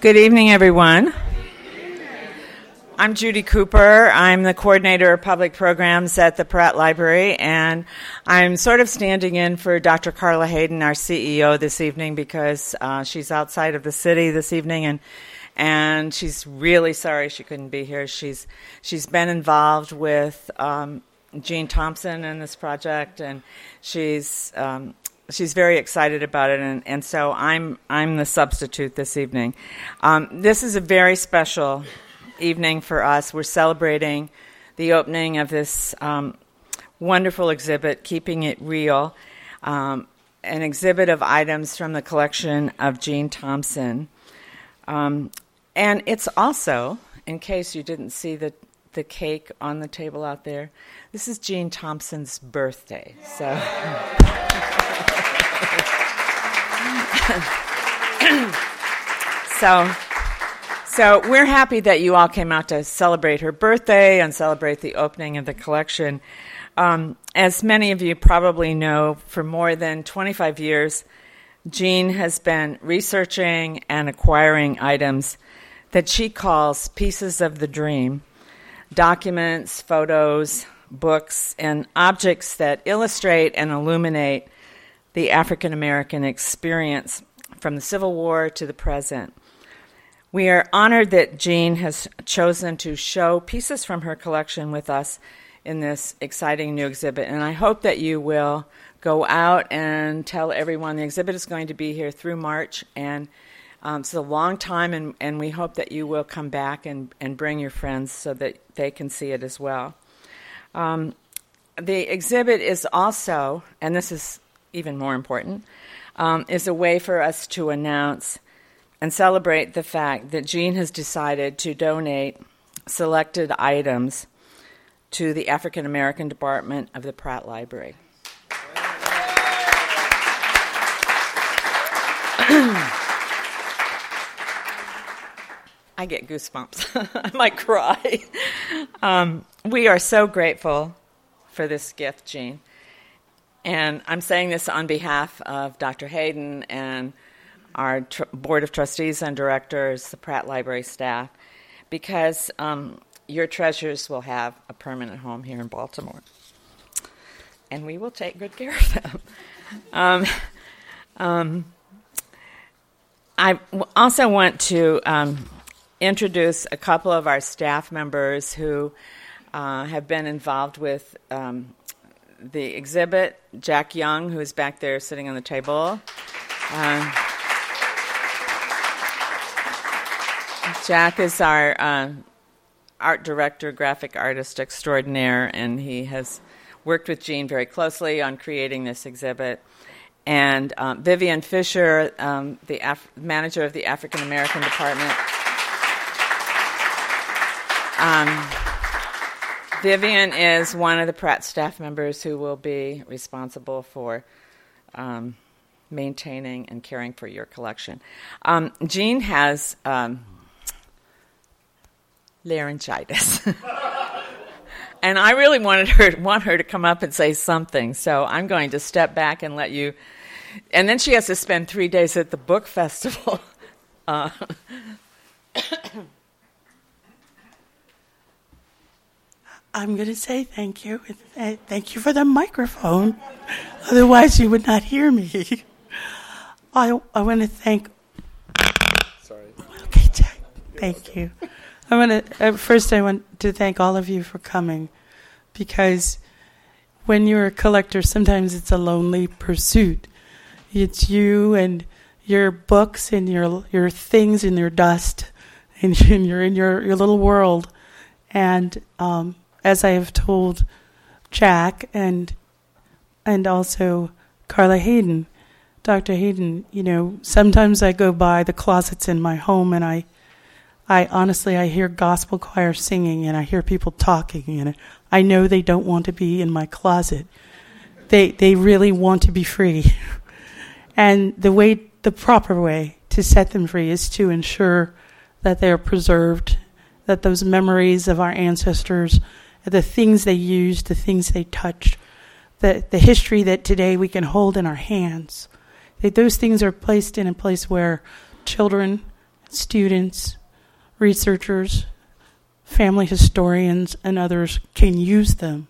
Good evening, everyone. I'm Judy Cooper. I'm the coordinator of public programs at the Pratt Library, and I'm sort of standing in for Dr. Carla Hayden, our CEO, this evening because uh, she's outside of the city this evening, and and she's really sorry she couldn't be here. She's she's been involved with um, Jean Thompson in this project, and she's um, she's very excited about it, and, and so I'm I'm the substitute this evening. Um, this is a very special evening for us. We're celebrating the opening of this um, wonderful exhibit, Keeping It Real, um, an exhibit of items from the collection of Jean Thompson, um, and it's also, in case you didn't see the the cake on the table out there, this is Jean Thompson's birthday. So. so, so we're happy that you all came out to celebrate her birthday and celebrate the opening of the collection. Um, as many of you probably know, for more than 25 years, Jean has been researching and acquiring items that she calls pieces of the dream documents, photos, books, and objects that illustrate and illuminate the African American experience from the Civil War to the present. We are honored that Jean has chosen to show pieces from her collection with us in this exciting new exhibit, and I hope that you will go out and tell everyone the exhibit is going to be here through March, and um, it's a long time, and, and we hope that you will come back and, and bring your friends so that they can see it as well. Um, the exhibit is also, and this is even more important, um, is a way for us to announce and celebrate the fact that Jean has decided to donate selected items to the African American Department of the Pratt Library. I get goosebumps. I might cry. Um, we are so grateful for this gift, Jean. And I'm saying this on behalf of Dr. Hayden and our tr- board of trustees and directors, the Pratt Library staff, because um, your treasures will have a permanent home here in Baltimore. And we will take good care of them. um, um, I also want to um, introduce a couple of our staff members who uh, have been involved with um, the exhibit, Jack Young, who is back there sitting on the table. Uh, Jack is our uh, art director, graphic artist extraordinaire, and he has worked with Jean very closely on creating this exhibit. And um, Vivian Fisher, um, the Af- manager of the African American department. Um, Vivian is one of the Pratt staff members who will be responsible for um, maintaining and caring for your collection. Um, Jean has um, laryngitis. and I really wanted her want her to come up and say something, so I'm going to step back and let you. And then she has to spend three days at the book festival. Uh, I'm going to say thank you. Thank you for the microphone. Otherwise, you would not hear me. I, I want to thank. Sorry. Okay, Jack. Thank you. I want to uh, first. I want to thank all of you for coming, because when you're a collector, sometimes it's a lonely pursuit. It's you and your books and your your things and your dust, and you're in your your little world, and um, as I have told Jack and and also Carla Hayden, Dr. Hayden, you know, sometimes I go by the closets in my home and I I honestly I hear gospel choir singing and I hear people talking and I know they don't want to be in my closet. They they really want to be free. and the way the proper way to set them free is to ensure that they are preserved, that those memories of our ancestors the things they used, the things they touched, the, the history that today we can hold in our hands. That those things are placed in a place where children, students, researchers, family historians, and others can use them.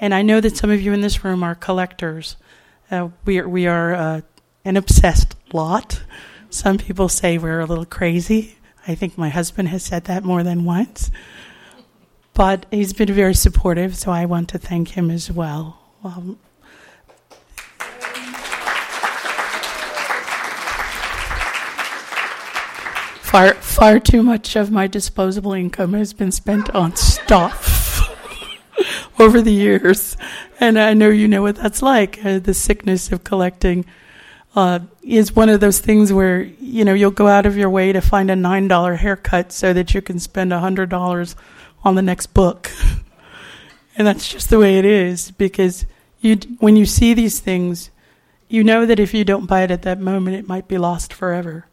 And I know that some of you in this room are collectors. Uh, we are, we are uh, an obsessed lot. Some people say we're a little crazy. I think my husband has said that more than once. But he's been very supportive, so I want to thank him as well. Um, far, far too much of my disposable income has been spent on stuff over the years. And I know you know what that's like. Uh, the sickness of collecting uh, is one of those things where, you know, you'll go out of your way to find a $9 haircut so that you can spend a $100 on the next book. and that's just the way it is because you when you see these things, you know that if you don't buy it at that moment, it might be lost forever.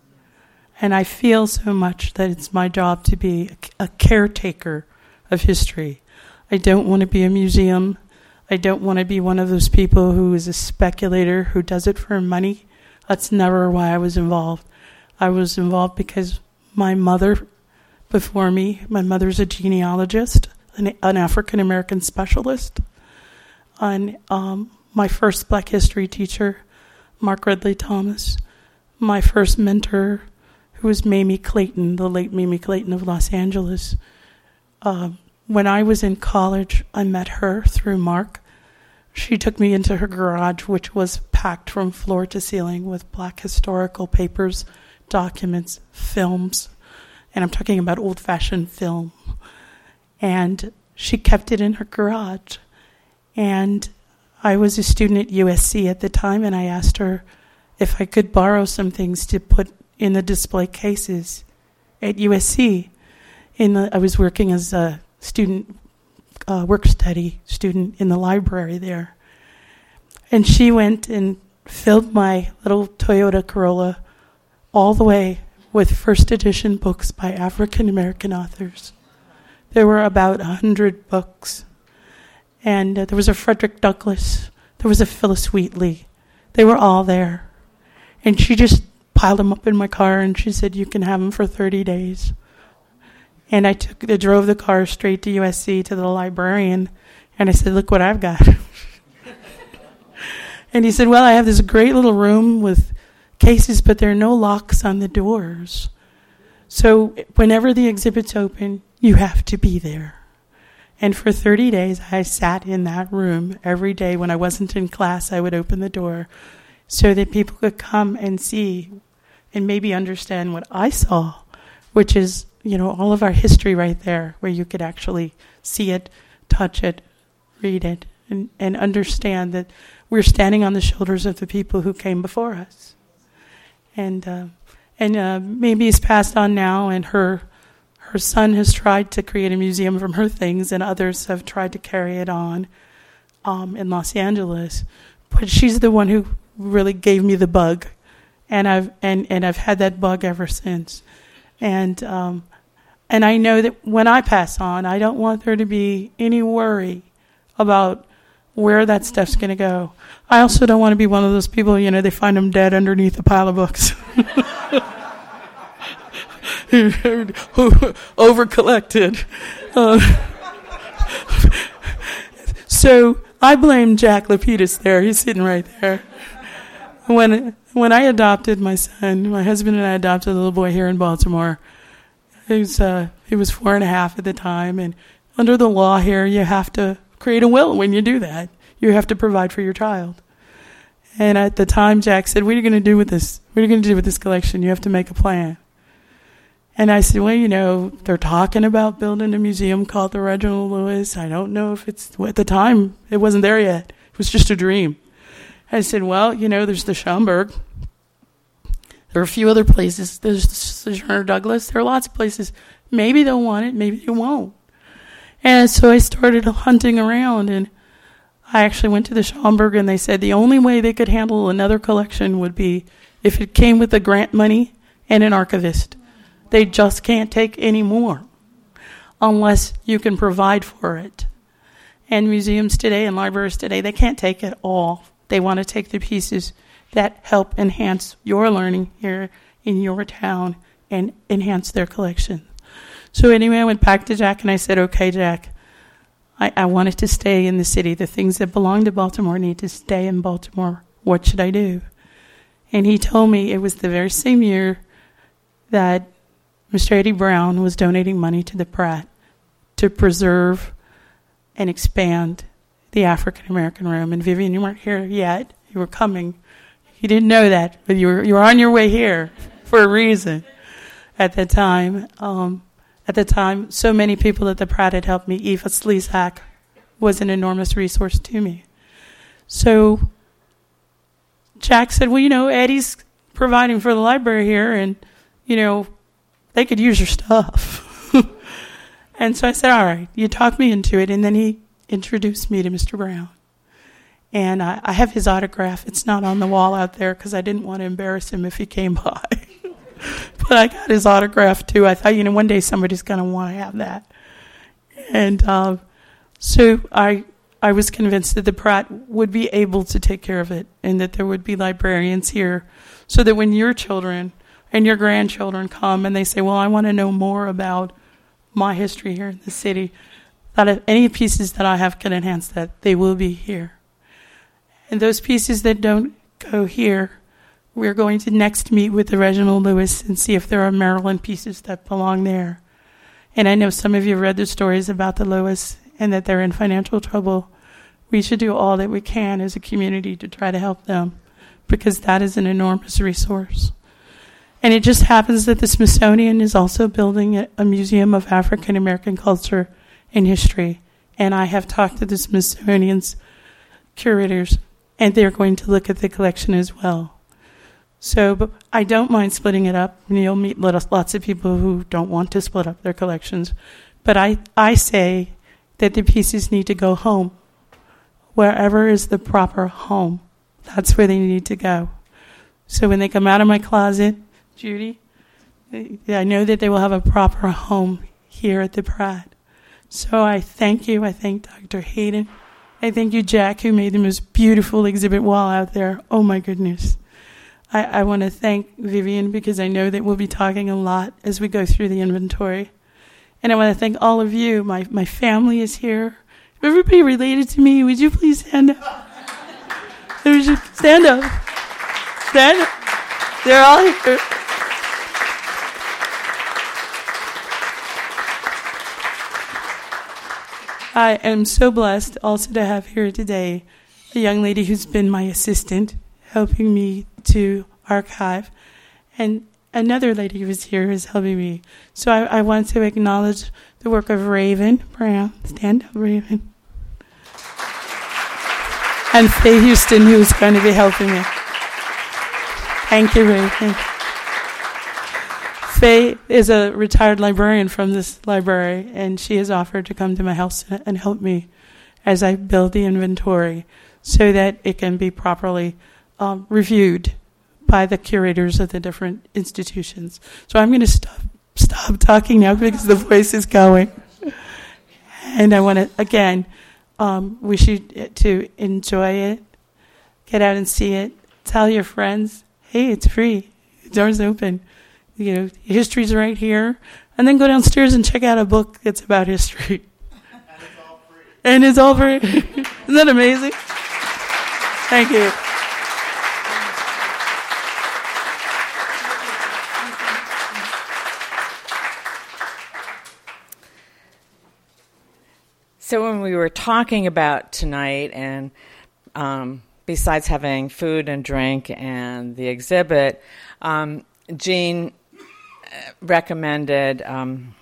And I feel so much that it's my job to be a, a caretaker of history. I don't want to be a museum. I don't want to be one of those people who is a speculator who does it for money. That's never why I was involved. I was involved because my mother before me. My mother's a genealogist, an, an African American specialist. And um, my first Black History teacher, Mark Ridley Thomas. My first mentor, who was Mamie Clayton, the late Mamie Clayton of Los Angeles. Uh, when I was in college, I met her through Mark. She took me into her garage, which was packed from floor to ceiling with black historical papers, documents, films, and I'm talking about old fashioned film. And she kept it in her garage. And I was a student at USC at the time, and I asked her if I could borrow some things to put in the display cases at USC. In the, I was working as a student, uh, work study student in the library there. And she went and filled my little Toyota Corolla all the way with first edition books by African American authors. There were about a hundred books, and uh, there was a Frederick Douglass, there was a Phyllis Wheatley. They were all there, and she just piled them up in my car, and she said, "You can have them for thirty days." And I took, I drove the car straight to USC to the librarian, and I said, "Look what I've got." and he said, "Well, I have this great little room with." Cases, but there are no locks on the doors. So whenever the exhibit's open, you have to be there. And for 30 days, I sat in that room every day. When I wasn't in class, I would open the door so that people could come and see and maybe understand what I saw, which is, you know, all of our history right there, where you could actually see it, touch it, read it, and, and understand that we're standing on the shoulders of the people who came before us and uh, and uh, maybe it's passed on now, and her her son has tried to create a museum from her things, and others have tried to carry it on um, in Los Angeles. But she's the one who really gave me the bug, and I've and, and I've had that bug ever since. And um, and I know that when I pass on, I don't want there to be any worry about where that stuff's going to go. I also don't want to be one of those people, you know, they find them dead underneath a pile of books. Over collected. Uh, so I blame Jack Lapidus there. He's sitting right there. When when I adopted my son, my husband and I adopted a little boy here in Baltimore. He was uh, he was four and a half at the time, and under the law here, you have to create a will when you do that. You have to provide for your child. And at the time, Jack said, What are you going to do with this? What are you going to do with this collection? You have to make a plan. And I said, Well, you know, they're talking about building a museum called the Reginald Lewis. I don't know if it's, at the time, it wasn't there yet. It was just a dream. I said, Well, you know, there's the Schomburg. There are a few other places. There's the Sojourner Douglass. There are lots of places. Maybe they'll want it, maybe they won't. And so I started hunting around and I actually went to the Schomburg and they said the only way they could handle another collection would be if it came with the grant money and an archivist. They just can't take any more unless you can provide for it. And museums today and libraries today, they can't take it all. They want to take the pieces that help enhance your learning here in your town and enhance their collection. So anyway, I went back to Jack and I said, okay, Jack, I, I wanted to stay in the city. The things that belong to Baltimore need to stay in Baltimore. What should I do? And he told me it was the very same year that Mr. Eddie Brown was donating money to the Pratt to preserve and expand the African American room. And Vivian, you weren't here yet. You were coming. You didn't know that, but you were you were on your way here for a reason. At that time, um, at the time, so many people at the Pratt had helped me. Eva Slezak was an enormous resource to me. So Jack said, "Well, you know, Eddie's providing for the library here, and you know, they could use your stuff." and so I said, "All right, you talked me into it." And then he introduced me to Mr. Brown, and I, I have his autograph. It's not on the wall out there because I didn't want to embarrass him if he came by. but I got his autograph too. I thought, you know, one day somebody's going to want to have that. And uh, so I, I was convinced that the Pratt would be able to take care of it and that there would be librarians here so that when your children and your grandchildren come and they say, well, I want to know more about my history here in the city, that if any pieces that I have can enhance that, they will be here. And those pieces that don't go here, we're going to next meet with the Reginald Lewis and see if there are Maryland pieces that belong there. And I know some of you read the stories about the Lewis and that they're in financial trouble. We should do all that we can as a community to try to help them because that is an enormous resource. And it just happens that the Smithsonian is also building a museum of African American culture and history. And I have talked to the Smithsonian's curators, and they're going to look at the collection as well. So, but I don't mind splitting it up. You'll meet lots of people who don't want to split up their collections. But I, I say that the pieces need to go home. Wherever is the proper home, that's where they need to go. So when they come out of my closet, Judy, I know that they will have a proper home here at the Pratt. So I thank you. I thank Dr. Hayden. I thank you, Jack, who made the most beautiful exhibit wall out there. Oh my goodness. I, I want to thank Vivian because I know that we'll be talking a lot as we go through the inventory. And I want to thank all of you. My, my family is here. Everybody related to me, would you please stand up? Stand up. Stand up. They're all here. I am so blessed also to have here today a young lady who's been my assistant, helping me to archive, and another lady who's here who's helping me. So I, I want to acknowledge the work of Raven Brown. Stand up, Raven. And Faye Houston, who's going to be helping me. Thank you, Raven. Faye is a retired librarian from this library, and she has offered to come to my house and help me as I build the inventory so that it can be properly um, reviewed by the curators of the different institutions. So I'm going to stop stop talking now because the voice is going. And I want to again um, wish you to enjoy it, get out and see it, tell your friends, hey, it's free, the door's open. You know, history's right here, and then go downstairs and check out a book that's about history. And it's all free. And it's all free. Isn't that amazing? Thank you. So when we were talking about tonight, and um, besides having food and drink and the exhibit, um, Jean uh, recommended um,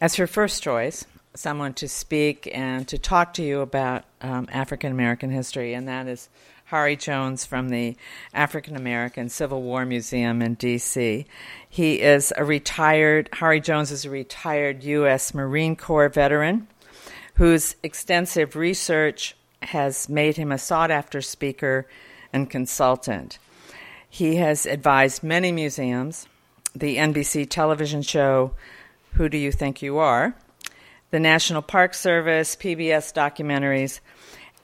as her first choice someone to speak and to talk to you about um, African American history, and that is Hari Jones from the African American Civil War Museum in D.C. He is a retired, Hari Jones is a retired U.S. Marine Corps veteran whose extensive research has made him a sought after speaker and consultant. He has advised many museums, the NBC television show Who Do You Think You Are, the National Park Service, PBS documentaries,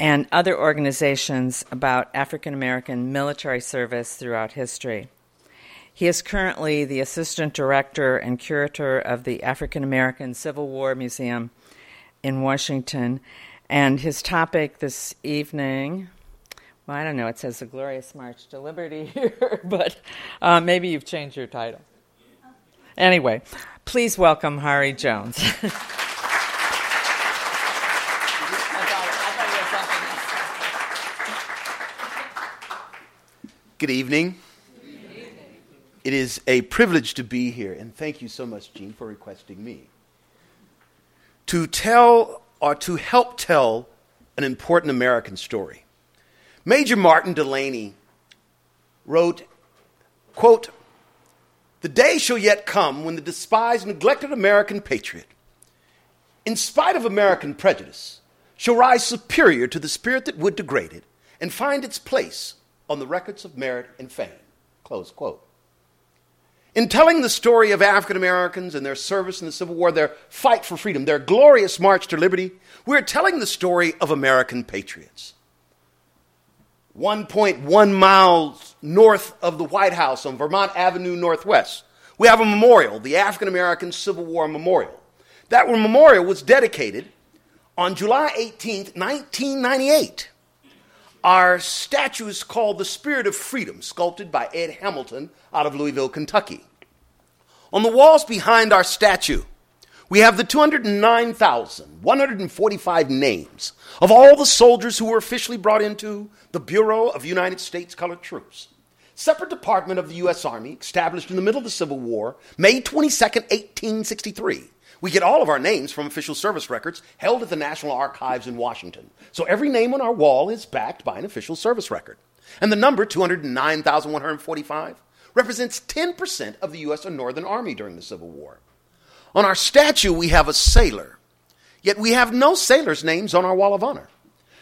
and other organizations about African American military service throughout history. He is currently the assistant director and curator of the African American Civil War Museum in Washington. And his topic this evening, well, I don't know, it says the Glorious March to Liberty here, but uh, maybe you've changed your title. Anyway, please welcome Hari Jones. Good evening. It is a privilege to be here, and thank you so much, Jean, for requesting me. To tell or to help tell an important American story. Major Martin Delany wrote, quote, The day shall yet come when the despised, neglected American patriot, in spite of American prejudice, shall rise superior to the spirit that would degrade it and find its place on the records of merit and fame. Close quote. In telling the story of African Americans and their service in the Civil War, their fight for freedom, their glorious march to liberty, we're telling the story of American patriots. 1.1 miles north of the White House on Vermont Avenue Northwest, we have a memorial, the African American Civil War Memorial. That memorial was dedicated on July 18, 1998 our statue is called the Spirit of Freedom, sculpted by Ed Hamilton out of Louisville, Kentucky. On the walls behind our statue, we have the 209,145 names of all the soldiers who were officially brought into the Bureau of United States Colored Troops, separate department of the U.S. Army established in the middle of the Civil War, May 22, 1863 we get all of our names from official service records held at the National Archives in Washington. So every name on our wall is backed by an official service record. And the number, 209,145, represents 10% of the U.S. Or Northern Army during the Civil War. On our statue, we have a sailor, yet we have no sailors' names on our Wall of Honor.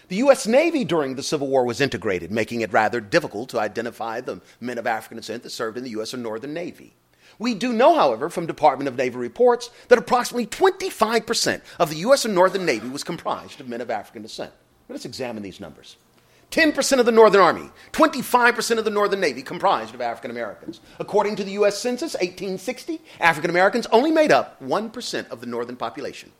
The U.S. Navy during the Civil War was integrated, making it rather difficult to identify the men of African descent that served in the U.S. or Northern Navy. We do know, however, from Department of Navy reports that approximately 25% of the U.S. and Northern Navy was comprised of men of African descent. Let us examine these numbers. 10% of the Northern Army, 25% of the Northern Navy comprised of African Americans. According to the U.S. Census, 1860, African Americans only made up 1% of the Northern population.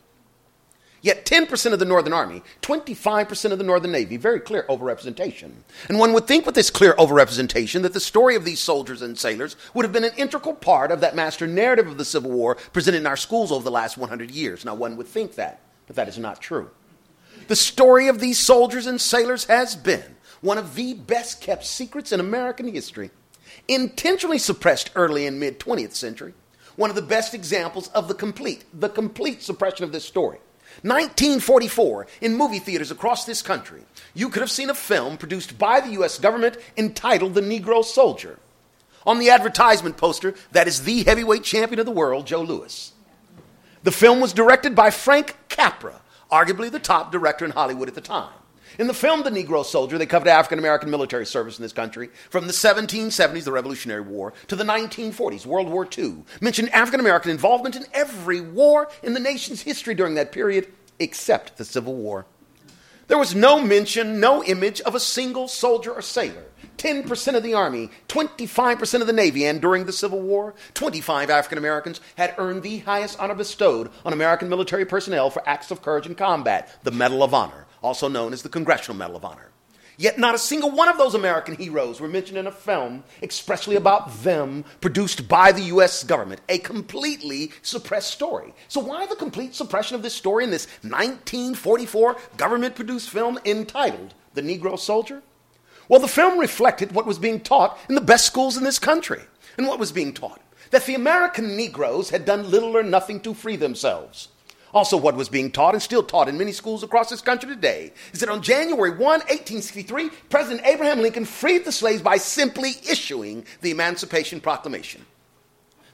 Yet 10% of the Northern Army, 25% of the Northern Navy, very clear overrepresentation. And one would think with this clear overrepresentation that the story of these soldiers and sailors would have been an integral part of that master narrative of the Civil War presented in our schools over the last 100 years. Now, one would think that, but that is not true. The story of these soldiers and sailors has been one of the best kept secrets in American history, intentionally suppressed early in mid 20th century. One of the best examples of the complete, the complete suppression of this story 1944, in movie theaters across this country, you could have seen a film produced by the U.S. government entitled The Negro Soldier. On the advertisement poster, that is the heavyweight champion of the world, Joe Louis. The film was directed by Frank Capra, arguably the top director in Hollywood at the time. In the film The Negro Soldier, they covered African American military service in this country from the 1770s, the Revolutionary War, to the 1940s, World War II. Mentioned African American involvement in every war in the nation's history during that period, except the Civil War. There was no mention, no image of a single soldier or sailor. 10% of the Army, 25% of the Navy, and during the Civil War, 25 African Americans had earned the highest honor bestowed on American military personnel for acts of courage in combat, the Medal of Honor also known as the Congressional Medal of Honor. Yet not a single one of those American heroes were mentioned in a film expressly about them produced by the US government, a completely suppressed story. So, why the complete suppression of this story in this 1944 government produced film entitled The Negro Soldier? Well, the film reflected what was being taught in the best schools in this country. And what was being taught? That the American Negroes had done little or nothing to free themselves. Also, what was being taught and still taught in many schools across this country today is that on January 1, 1863, President Abraham Lincoln freed the slaves by simply issuing the Emancipation Proclamation.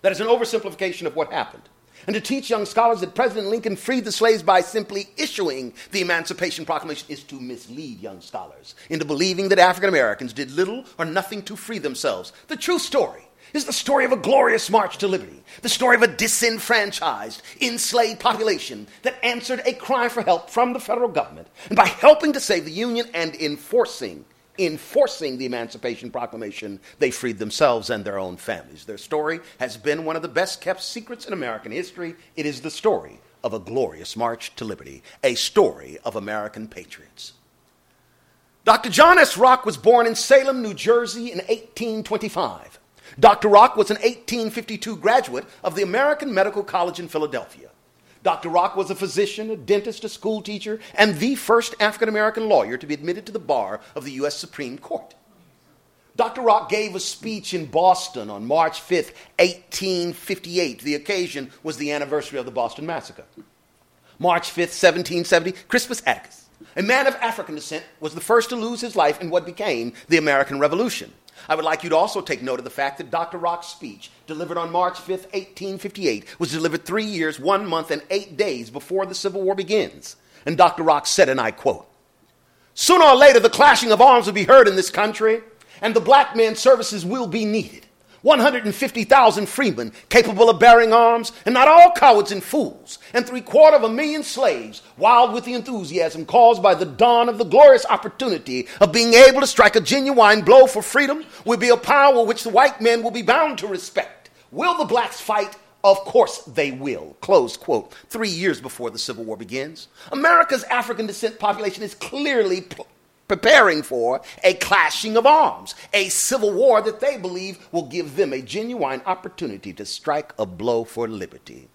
That is an oversimplification of what happened. And to teach young scholars that President Lincoln freed the slaves by simply issuing the Emancipation Proclamation is to mislead young scholars into believing that African Americans did little or nothing to free themselves. The true story is the story of a glorious march to liberty, the story of a disenfranchised, enslaved population that answered a cry for help from the federal government. And by helping to save the Union and enforcing enforcing the Emancipation Proclamation, they freed themselves and their own families. Their story has been one of the best kept secrets in American history. It is the story of a glorious march to liberty, a story of American patriots. Dr. John S. Rock was born in Salem, New Jersey in 1825. Dr. Rock was an 1852 graduate of the American Medical College in Philadelphia. Dr. Rock was a physician, a dentist, a school teacher, and the first African American lawyer to be admitted to the bar of the U.S. Supreme Court. Dr. Rock gave a speech in Boston on March 5, 1858. The occasion was the anniversary of the Boston Massacre. March 5, 1770, Crispus Attucks, a man of African descent, was the first to lose his life in what became the American Revolution. I would like you to also take note of the fact that Dr. Rock's speech, delivered on March 5, 1858, was delivered three years, one month, and eight days before the Civil War begins. And Dr. Rock said, and I quote, Sooner or later, the clashing of arms will be heard in this country, and the black man's services will be needed. 150,000 freemen capable of bearing arms, and not all cowards and fools, and three quarter of a million slaves, wild with the enthusiasm caused by the dawn of the glorious opportunity of being able to strike a genuine blow for freedom, will be a power which the white men will be bound to respect. Will the blacks fight? Of course they will. Close quote. Three years before the Civil War begins. America's African descent population is clearly pl- preparing for a clashing of arms, a civil war that they believe will give them a genuine opportunity to strike a blow for liberty.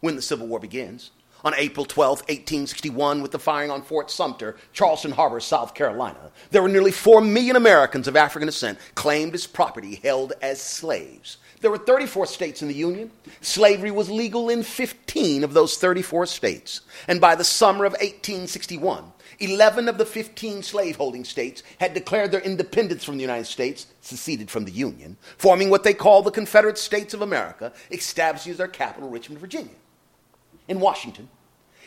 When the Civil War begins, on April 12, 1861, with the firing on Fort Sumter, Charleston Harbor, South Carolina, there were nearly 4 million Americans of African descent claimed as property held as slaves. There were 34 states in the Union. Slavery was legal in 15 of those 34 states. And by the summer of 1861, 11 of the 15 slaveholding states had declared their independence from the United States, seceded from the Union, forming what they call the Confederate States of America, establishing as their capital Richmond, Virginia. In Washington,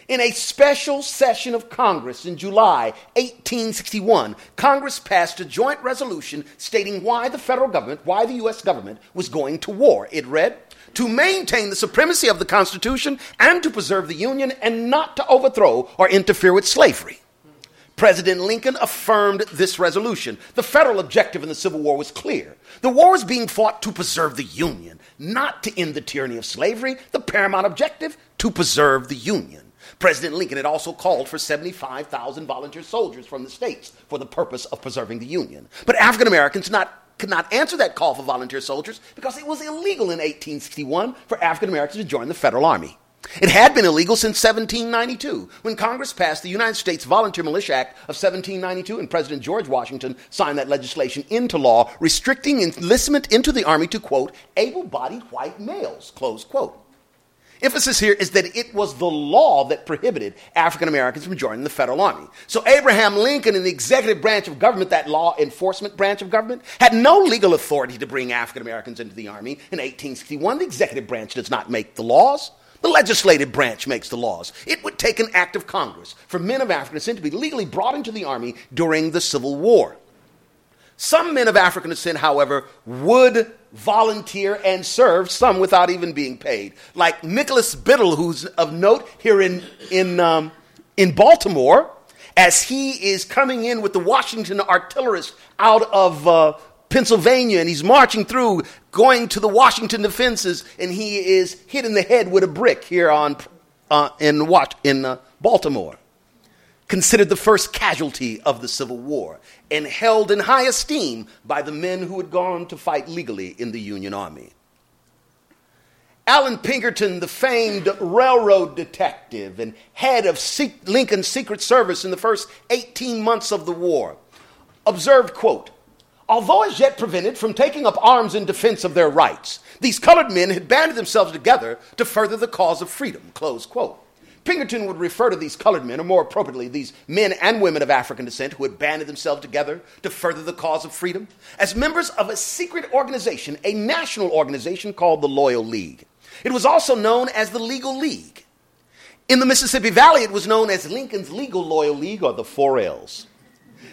in a special session of Congress in July 1861, Congress passed a joint resolution stating why the federal government, why the U.S. government was going to war. It read, to maintain the supremacy of the Constitution and to preserve the Union and not to overthrow or interfere with slavery. President Lincoln affirmed this resolution. The federal objective in the Civil War was clear. The war was being fought to preserve the Union, not to end the tyranny of slavery. The paramount objective, to preserve the Union. President Lincoln had also called for 75,000 volunteer soldiers from the states for the purpose of preserving the Union. But African Americans could not answer that call for volunteer soldiers because it was illegal in 1861 for African Americans to join the Federal Army. It had been illegal since 1792, when Congress passed the United States Volunteer Militia Act of 1792, and President George Washington signed that legislation into law, restricting enlistment into the Army to, quote, able bodied white males, close quote. Emphasis here is that it was the law that prohibited African Americans from joining the federal army. So Abraham Lincoln and the executive branch of government, that law enforcement branch of government, had no legal authority to bring African Americans into the army in 1861. The executive branch does not make the laws. The legislative branch makes the laws. It would take an act of Congress for men of African descent to be legally brought into the army during the Civil War. Some men of African descent, however, would volunteer and serve, some without even being paid. Like Nicholas Biddle, who's of note here in, in, um, in Baltimore, as he is coming in with the Washington artillerists out of uh, Pennsylvania, and he's marching through, going to the Washington defenses, and he is hit in the head with a brick here on, uh, in, what, in uh, Baltimore. Considered the first casualty of the Civil War, and held in high esteem by the men who had gone to fight legally in the Union Army. Allan Pinkerton, the famed railroad detective and head of Lincoln's Secret Service in the first 18 months of the war, observed, quote, Although as yet prevented from taking up arms in defense of their rights, these colored men had banded themselves together to further the cause of freedom. Close quote. Pinkerton would refer to these colored men, or more appropriately, these men and women of African descent who had banded themselves together to further the cause of freedom, as members of a secret organization, a national organization called the Loyal League. It was also known as the Legal League. In the Mississippi Valley, it was known as Lincoln's Legal Loyal League, or the Four L's.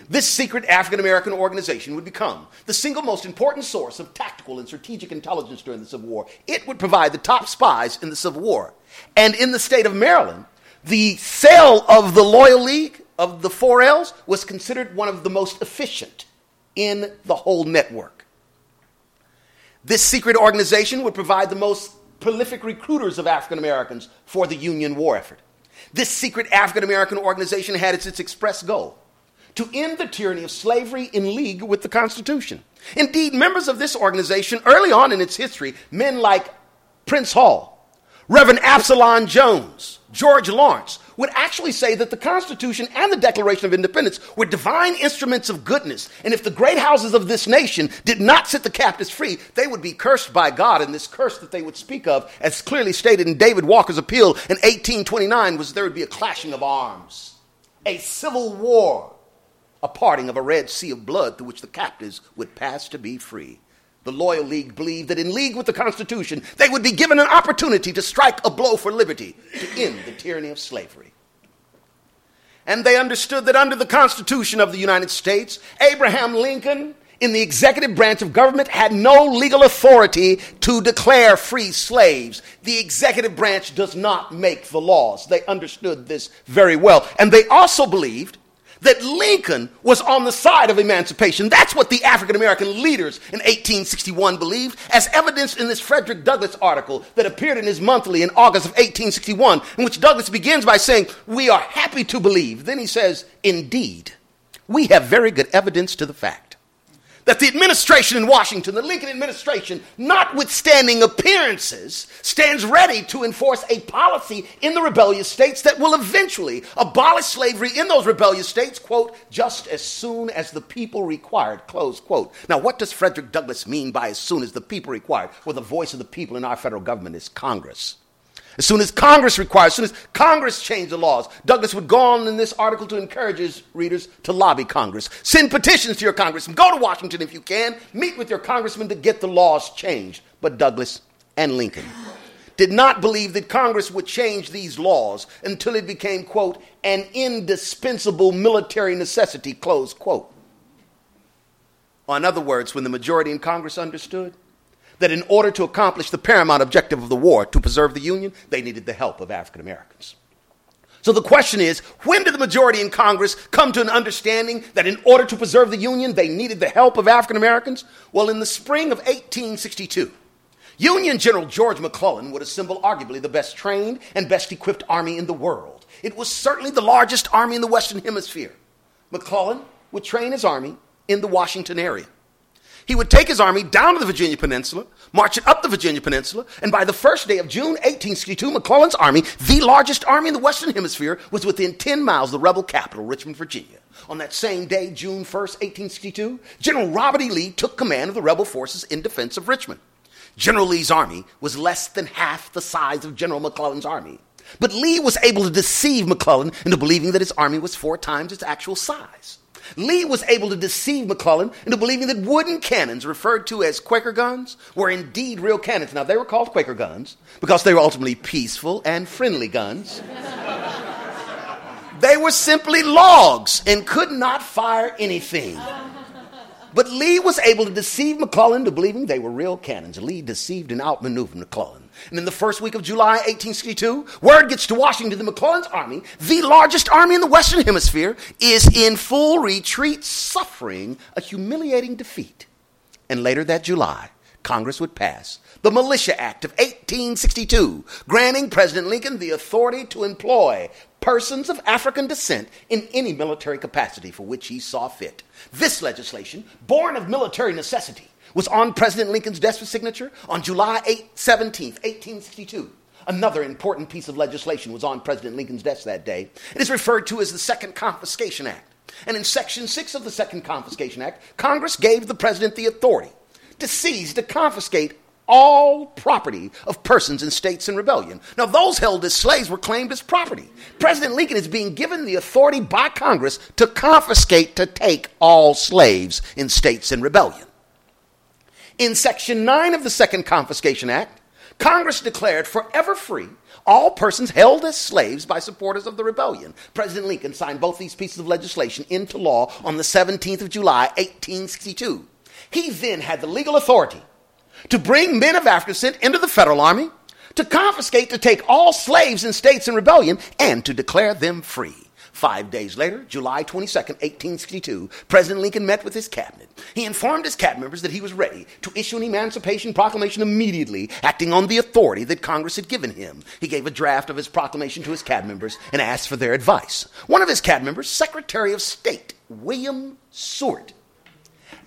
This secret African American organization would become the single most important source of tactical and strategic intelligence during the Civil War. It would provide the top spies in the Civil War. And in the state of Maryland, the cell of the Loyal League of the Four L's was considered one of the most efficient in the whole network. This secret organization would provide the most prolific recruiters of African Americans for the Union war effort. This secret African American organization had as its express goal to end the tyranny of slavery in league with the Constitution. Indeed, members of this organization, early on in its history, men like Prince Hall, Reverend Absalom Jones, George Lawrence, would actually say that the Constitution and the Declaration of Independence were divine instruments of goodness. And if the great houses of this nation did not set the captives free, they would be cursed by God. And this curse that they would speak of, as clearly stated in David Walker's appeal in 1829, was there would be a clashing of arms, a civil war, a parting of a red sea of blood through which the captives would pass to be free. The Loyal League believed that in league with the Constitution, they would be given an opportunity to strike a blow for liberty, to end the tyranny of slavery. And they understood that under the Constitution of the United States, Abraham Lincoln, in the executive branch of government, had no legal authority to declare free slaves. The executive branch does not make the laws. They understood this very well. And they also believed that Lincoln was on the side of emancipation. That's what the African American leaders in 1861 believed, as evidenced in this Frederick Douglass article that appeared in his monthly in August of 1861, in which Douglass begins by saying, We are happy to believe. Then he says, Indeed, we have very good evidence to the fact that the administration in Washington, the Lincoln administration, notwithstanding appearances, stands ready to enforce a policy in the rebellious states that will eventually abolish slavery in those rebellious states, quote, just as soon as the people required, close quote. Now, what does Frederick Douglass mean by as soon as the people required? Well, the voice of the people in our federal government is Congress. As soon as Congress requires, as soon as Congress changed the laws, Douglass would go on in this article to encourage his readers to lobby Congress. Send petitions to your congressman. Go to Washington if you can. Meet with your congressman to get the laws changed. But Douglass and Lincoln did not believe that Congress would change these laws until it became, quote, an indispensable military necessity, close quote. Or in other words, when the majority in Congress understood that in order to accomplish the paramount objective of the war, to preserve the Union, they needed the help of African Americans. So the question is when did the majority in Congress come to an understanding that in order to preserve the Union, they needed the help of African Americans? Well, in the spring of 1862, Union General George McClellan would assemble arguably the best trained and best equipped army in the world. It was certainly the largest army in the Western Hemisphere. McClellan would train his army in the Washington area. He would take his army down to the Virginia Peninsula, march it up the Virginia Peninsula, and by the first day of June 1862, McClellan's army, the largest army in the Western Hemisphere, was within 10 miles of the rebel capital, Richmond, Virginia. On that same day, June 1st, 1862, General Robert E. Lee took command of the rebel forces in defense of Richmond. General Lee's army was less than half the size of General McClellan's army. But Lee was able to deceive McClellan into believing that his army was four times its actual size. Lee was able to deceive McClellan into believing that wooden cannons, referred to as Quaker guns, were indeed real cannons. Now, they were called Quaker guns because they were ultimately peaceful and friendly guns. they were simply logs and could not fire anything. But Lee was able to deceive McClellan into believing they were real cannons. Lee deceived and outmaneuvered McClellan. And in the first week of July 1862, word gets to Washington that McClellan's army, the largest army in the Western Hemisphere, is in full retreat, suffering a humiliating defeat. And later that July, Congress would pass the Militia Act of 1862, granting President Lincoln the authority to employ persons of African descent in any military capacity for which he saw fit. This legislation, born of military necessity, was on President Lincoln's desk for signature on July 8, 17, 1862. Another important piece of legislation was on President Lincoln's desk that day. It is referred to as the Second Confiscation Act. And in Section 6 of the Second Confiscation Act, Congress gave the President the authority to seize, to confiscate all property of persons in states in rebellion. Now, those held as slaves were claimed as property. President Lincoln is being given the authority by Congress to confiscate, to take all slaves in states in rebellion. In Section 9 of the Second Confiscation Act, Congress declared forever free all persons held as slaves by supporters of the rebellion. President Lincoln signed both these pieces of legislation into law on the 17th of July, 1862. He then had the legal authority to bring men of African descent into the federal army, to confiscate, to take all slaves in states in rebellion, and to declare them free. Five days later, July 22, 1862, President Lincoln met with his cabinet. He informed his cabinet members that he was ready to issue an Emancipation Proclamation immediately, acting on the authority that Congress had given him. He gave a draft of his proclamation to his cabinet members and asked for their advice. One of his cabinet members, Secretary of State William Seward,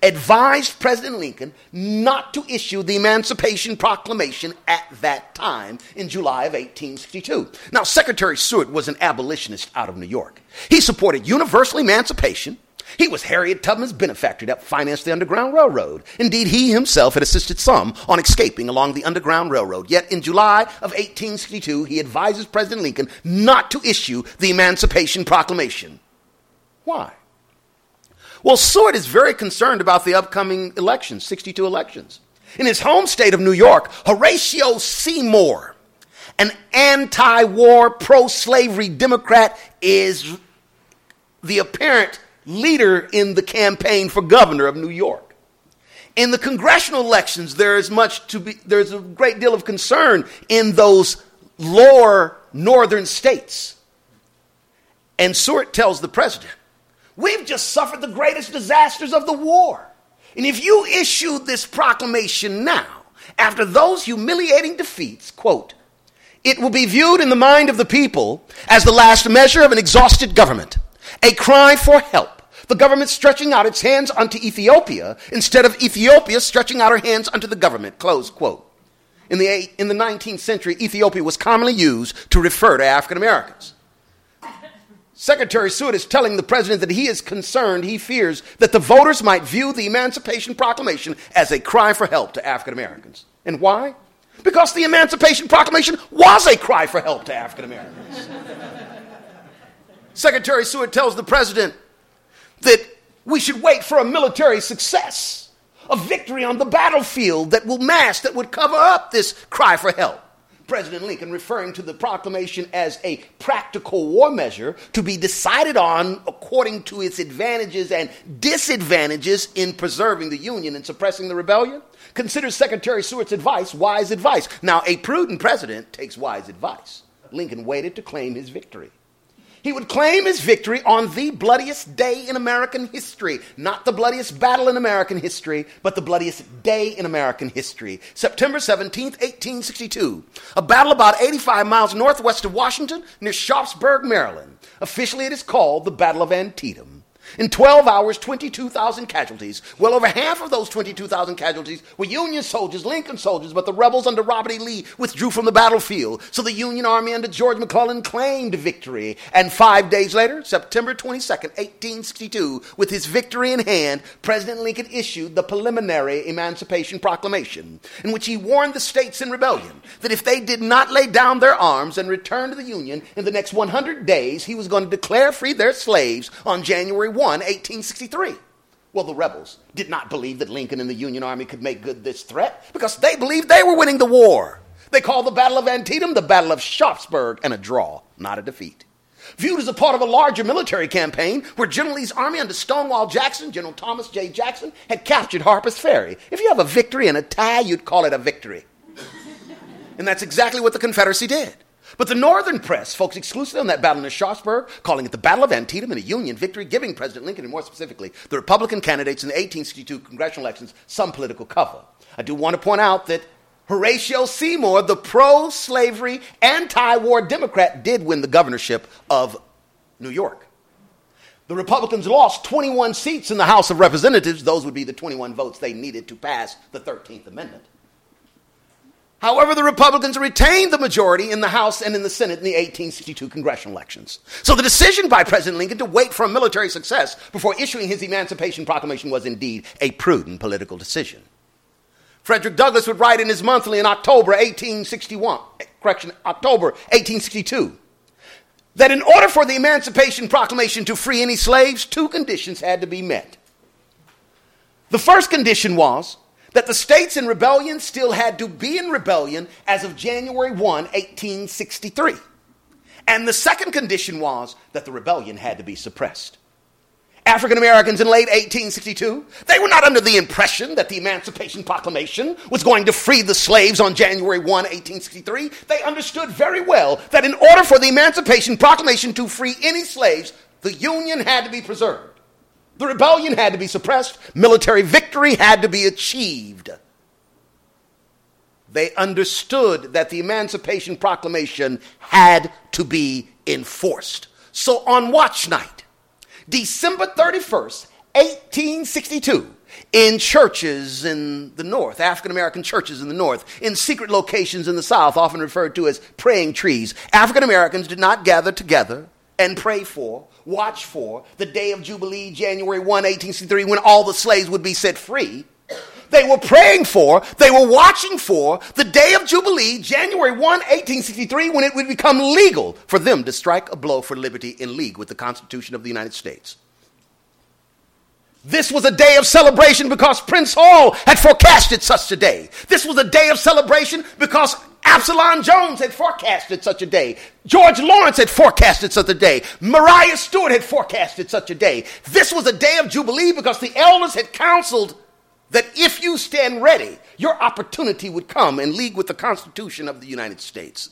advised President Lincoln not to issue the Emancipation Proclamation at that time in July of 1862. Now, Secretary Seward was an abolitionist out of New York. He supported universal emancipation. He was Harriet Tubman's benefactor that financed the Underground Railroad. Indeed, he himself had assisted some on escaping along the Underground Railroad. Yet in July of 1862, he advises President Lincoln not to issue the Emancipation Proclamation. Why? Well, Seward is very concerned about the upcoming elections, 62 elections. In his home state of New York, Horatio Seymour, an anti war, pro slavery Democrat, is the apparent leader in the campaign for governor of New York. In the congressional elections, there is much to be, there's a great deal of concern in those lower northern states. And Seward tells the president, We've just suffered the greatest disasters of the war. And if you issue this proclamation now, after those humiliating defeats, quote, it will be viewed in the mind of the people as the last measure of an exhausted government, a cry for help, the government stretching out its hands unto Ethiopia instead of Ethiopia stretching out her hands unto the government, close quote. In the, in the 19th century, Ethiopia was commonly used to refer to African Americans. Secretary Seward is telling the president that he is concerned, he fears that the voters might view the Emancipation Proclamation as a cry for help to African Americans. And why? Because the Emancipation Proclamation was a cry for help to African Americans. Secretary Seward tells the president that we should wait for a military success, a victory on the battlefield that will mask, that would cover up this cry for help. President Lincoln referring to the proclamation as a practical war measure to be decided on according to its advantages and disadvantages in preserving the Union and suppressing the rebellion, considers Secretary Seward's advice wise advice. Now, a prudent president takes wise advice. Lincoln waited to claim his victory. He would claim his victory on the bloodiest day in American history. Not the bloodiest battle in American history, but the bloodiest day in American history. September 17th, 1862. A battle about 85 miles northwest of Washington near Sharpsburg, Maryland. Officially, it is called the Battle of Antietam. In 12 hours, 22,000 casualties. Well, over half of those 22,000 casualties were Union soldiers, Lincoln soldiers, but the rebels under Robert E. Lee withdrew from the battlefield. So the Union Army under George McClellan claimed victory. And five days later, September 22nd, 1862, with his victory in hand, President Lincoln issued the preliminary Emancipation Proclamation, in which he warned the states in rebellion that if they did not lay down their arms and return to the Union in the next 100 days, he was going to declare free their slaves on January 1, 1863. Well, the rebels did not believe that Lincoln and the Union Army could make good this threat because they believed they were winning the war. They called the Battle of Antietam the Battle of Sharpsburg and a draw, not a defeat. Viewed as a part of a larger military campaign where General Lee's army under Stonewall Jackson, General Thomas J. Jackson, had captured Harper's Ferry. If you have a victory and a tie, you'd call it a victory. and that's exactly what the Confederacy did. But the Northern press focused exclusively on that battle near Sharpsburg, calling it the Battle of Antietam and a Union victory, giving President Lincoln, and more specifically, the Republican candidates in the 1862 congressional elections, some political cover. I do want to point out that Horatio Seymour, the pro slavery, anti war Democrat, did win the governorship of New York. The Republicans lost 21 seats in the House of Representatives. Those would be the 21 votes they needed to pass the 13th Amendment. However, the Republicans retained the majority in the House and in the Senate in the 1862 congressional elections. So the decision by President Lincoln to wait for a military success before issuing his Emancipation Proclamation was indeed a prudent political decision. Frederick Douglass would write in his monthly in October 1861, eh, correction, October 1862, that in order for the Emancipation Proclamation to free any slaves, two conditions had to be met. The first condition was that the states in rebellion still had to be in rebellion as of January 1, 1863. And the second condition was that the rebellion had to be suppressed. African Americans in late 1862, they were not under the impression that the Emancipation Proclamation was going to free the slaves on January 1, 1863. They understood very well that in order for the Emancipation Proclamation to free any slaves, the Union had to be preserved. The rebellion had to be suppressed. Military victory had to be achieved. They understood that the Emancipation Proclamation had to be enforced. So on watch night, December 31st, 1862, in churches in the North, African American churches in the North, in secret locations in the South, often referred to as praying trees, African Americans did not gather together and pray for, watch for the day of Jubilee, January 1, 1863, when all the slaves would be set free. They were praying for, they were watching for the day of Jubilee, January 1, 1863, when it would become legal for them to strike a blow for liberty in league with the Constitution of the United States. This was a day of celebration because Prince Hall had forecasted such a day. This was a day of celebration because Absalom Jones had forecasted such a day. George Lawrence had forecasted such a day. Maria Stewart had forecasted such a day. This was a day of jubilee because the elders had counseled that if you stand ready, your opportunity would come in league with the Constitution of the United States.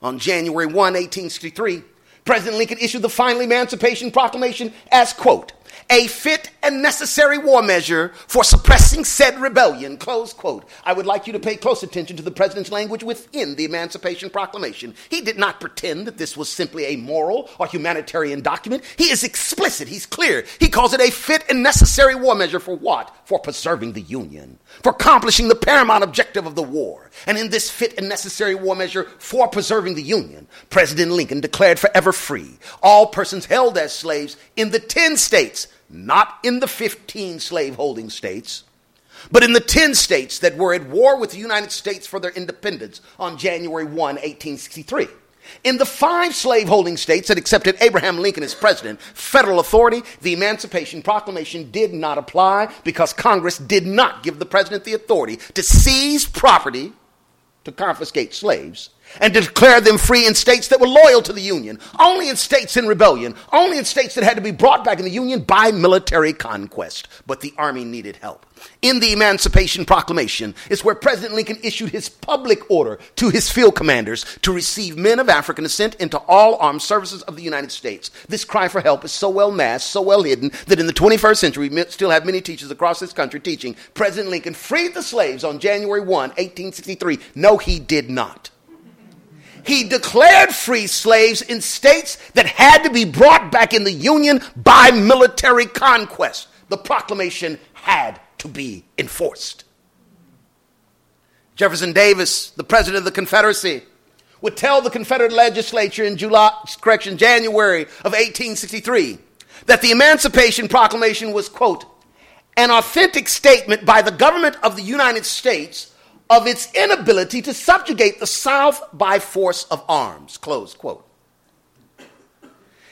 On January 1, 1863, President Lincoln issued the final Emancipation Proclamation as, quote, a fit and necessary war measure for suppressing said rebellion, close quote. I would like you to pay close attention to the president's language within the Emancipation Proclamation. He did not pretend that this was simply a moral or humanitarian document. He is explicit, he's clear. He calls it a fit and necessary war measure for what? For preserving the Union, for accomplishing the paramount objective of the war. And in this fit and necessary war measure for preserving the Union, President Lincoln declared forever free all persons held as slaves in the 10 states not in the 15 slaveholding states, but in the 10 states that were at war with the United States for their independence on January 1, 1863. In the five slaveholding states that accepted Abraham Lincoln as president, federal authority, the Emancipation Proclamation did not apply because Congress did not give the president the authority to seize property, to confiscate slaves, and declare them free in states that were loyal to the Union, only in states in rebellion, only in states that had to be brought back in the Union by military conquest. But the Army needed help. In the Emancipation Proclamation is where President Lincoln issued his public order to his field commanders to receive men of African descent into all armed services of the United States. This cry for help is so well masked, so well hidden, that in the 21st century, we still have many teachers across this country teaching President Lincoln freed the slaves on January 1, 1863. No, he did not he declared free slaves in states that had to be brought back in the Union by military conquest. The proclamation had to be enforced. Jefferson Davis, the president of the Confederacy, would tell the Confederate legislature in July, correction, January of 1863 that the Emancipation Proclamation was, quote, an authentic statement by the government of the United States of its inability to subjugate the South by force of arms. Close quote.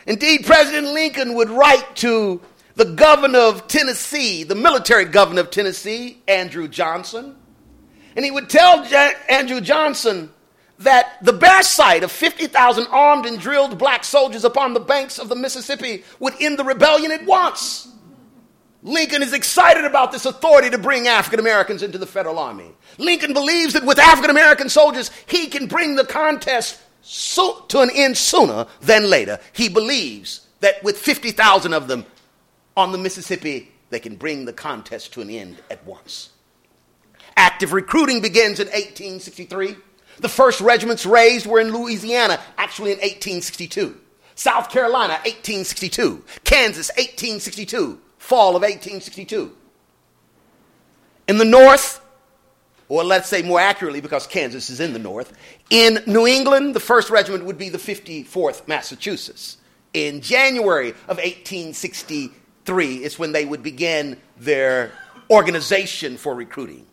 Indeed, President Lincoln would write to the governor of Tennessee, the military governor of Tennessee, Andrew Johnson, and he would tell Andrew Johnson that the bare sight of 50,000 armed and drilled black soldiers upon the banks of the Mississippi would end the rebellion at once. Lincoln is excited about this authority to bring African Americans into the federal army. Lincoln believes that with African American soldiers, he can bring the contest so, to an end sooner than later. He believes that with 50,000 of them on the Mississippi, they can bring the contest to an end at once. Active recruiting begins in 1863. The first regiments raised were in Louisiana, actually in 1862. South Carolina, 1862. Kansas, 1862 fall of 1862. In the North, or let's say more accurately, because Kansas is in the North, in New England, the 1st Regiment would be the 54th Massachusetts. In January of 1863 is when they would begin their organization for recruiting.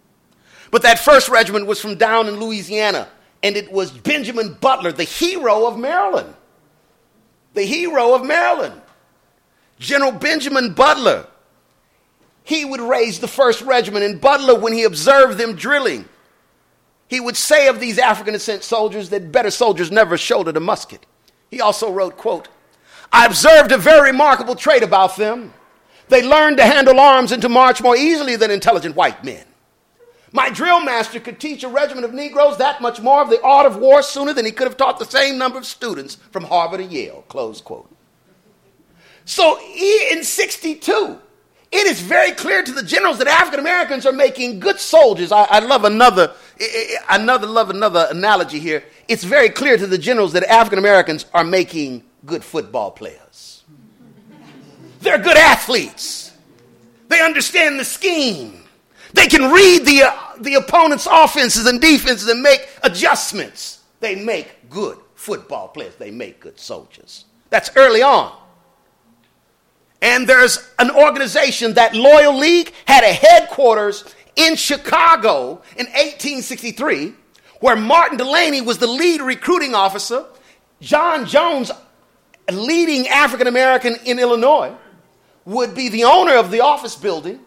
But that 1st Regiment was from down in Louisiana, and it was Benjamin Butler, the hero of Maryland. The hero of Maryland. General Benjamin Butler, he would raise the first regiment. And Butler, when he observed them drilling, he would say of these African descent soldiers that better soldiers never shouldered a musket. He also wrote, quote, I observed a very remarkable trait about them. They learned to handle arms and to march more easily than intelligent white men. My drill master could teach a regiment of Negroes that much more of the art of war sooner than he could have taught the same number of students from Harvard or Yale. Close quote. So in 62, it is very clear to the generals that African Americans are making good soldiers. I, I, love another, another, love another analogy here. It's very clear to the generals that African Americans are making good football players. They're good athletes. They understand the scheme. They can read the, uh, the opponent's offenses and defenses and make adjustments. They make good football players. They make good soldiers. That's early on. And there's an organization that Loyal League had a headquarters in Chicago in 1863 where Martin Delany was the lead recruiting officer. John Jones, leading African American in Illinois, would be the owner of the office building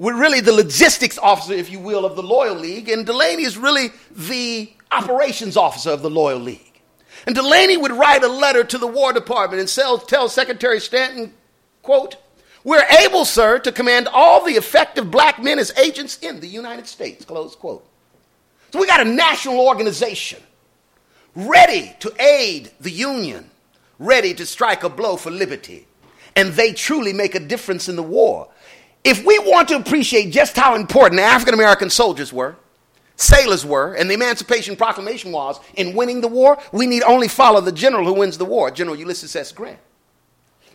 we're really the logistics officer, if you will, of the Loyal League, and Delany is really the operations officer of the Loyal League. And Delany would write a letter to the War Department and tell Secretary Stanton, quote, We're able, sir, to command all the effective black men as agents in the United States, close quote. So we got a national organization ready to aid the Union, ready to strike a blow for liberty. And they truly make a difference in the war. If we want to appreciate just how important African American soldiers were, sailors were, and the Emancipation Proclamation was in winning the war, we need only follow the general who wins the war, General Ulysses S. Grant.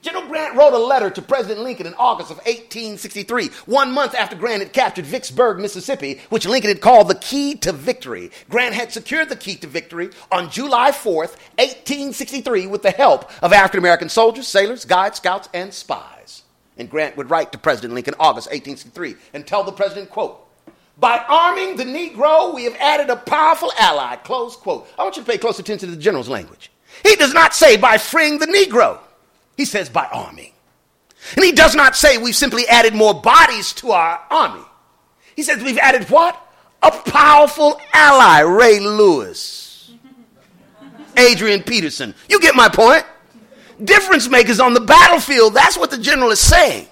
General Grant wrote a letter to President Lincoln in August of 1863, one month after Grant had captured Vicksburg, Mississippi, which Lincoln had called the key to victory. Grant had secured the key to victory on July 4th, 1863, with the help of African American soldiers, sailors, guides, scouts, and spies. And Grant would write to President Lincoln August 1863 and tell the president, quote, by arming the Negro, we have added a powerful ally, close quote. I want you to pay close attention to the general's language. He does not say by freeing the Negro. He says by arming. And he does not say we've simply added more bodies to our army. He says we've added what? A powerful ally, Ray Lewis, Adrian Peterson. You get my point difference makers on the battlefield. That's what the general is saying.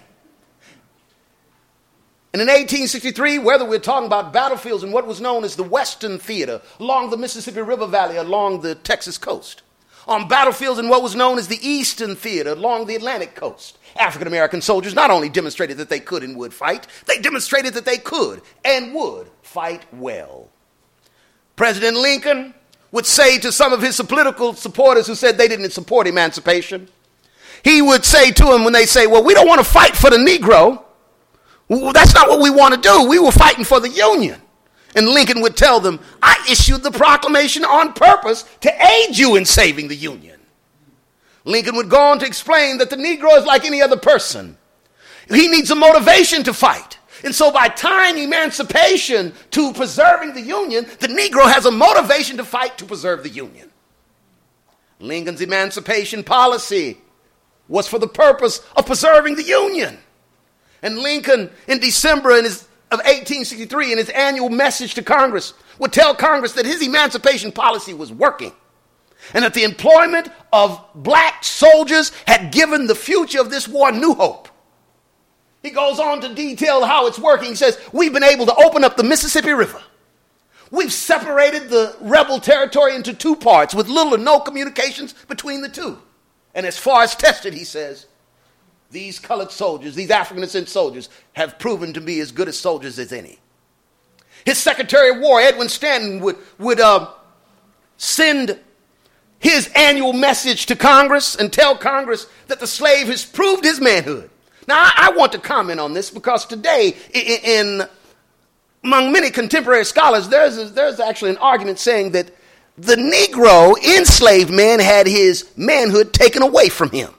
And in 1863, whether we're talking about battlefields in what was known as the Western Theater, along the Mississippi River Valley, along the Texas coast, on battlefields in what was known as the Eastern Theater, along the Atlantic coast, African American soldiers not only demonstrated that they could and would fight, they demonstrated that they could and would fight well. President Lincoln would say to some of his political supporters who said they didn't support emancipation, he would say to them when they say, Well, we don't want to fight for the Negro. That's not what we want to do. We were fighting for the Union. And Lincoln would tell them, I issued the proclamation on purpose to aid you in saving the Union. Lincoln would go on to explain that the Negro is like any other person. He needs a motivation to fight. And so, by tying emancipation to preserving the Union, the Negro has a motivation to fight to preserve the Union. Lincoln's emancipation policy was for the purpose of preserving the Union. And Lincoln, in December in his, of 1863, in his annual message to Congress, would tell Congress that his emancipation policy was working and that the employment of black soldiers had given the future of this war new hope. He goes on to detail how it's working. He says, We've been able to open up the Mississippi River. We've separated the rebel territory into two parts with little or no communications between the two. And as far as tested, he says, these colored soldiers, these African descent soldiers, have proven to be as good as soldiers as any. His Secretary of War, Edwin Stanton, would, would uh, send his annual message to Congress and tell Congress that the slave has proved his manhood. Now, I, I want to comment on this because today, in, in among many contemporary scholars, there's, a, there's actually an argument saying that the Negro enslaved man had his manhood taken away from him.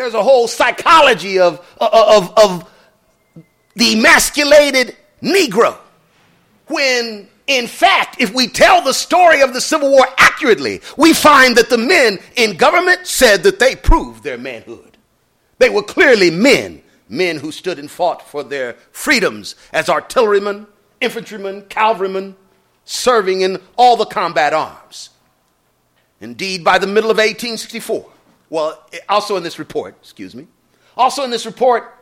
There's a whole psychology of, of, of the emasculated Negro. When, in fact, if we tell the story of the Civil War accurately, we find that the men in government said that they proved their manhood. They were clearly men, men who stood and fought for their freedoms as artillerymen, infantrymen, cavalrymen, serving in all the combat arms. Indeed, by the middle of 1864, well, also in this report, excuse me, also in this report,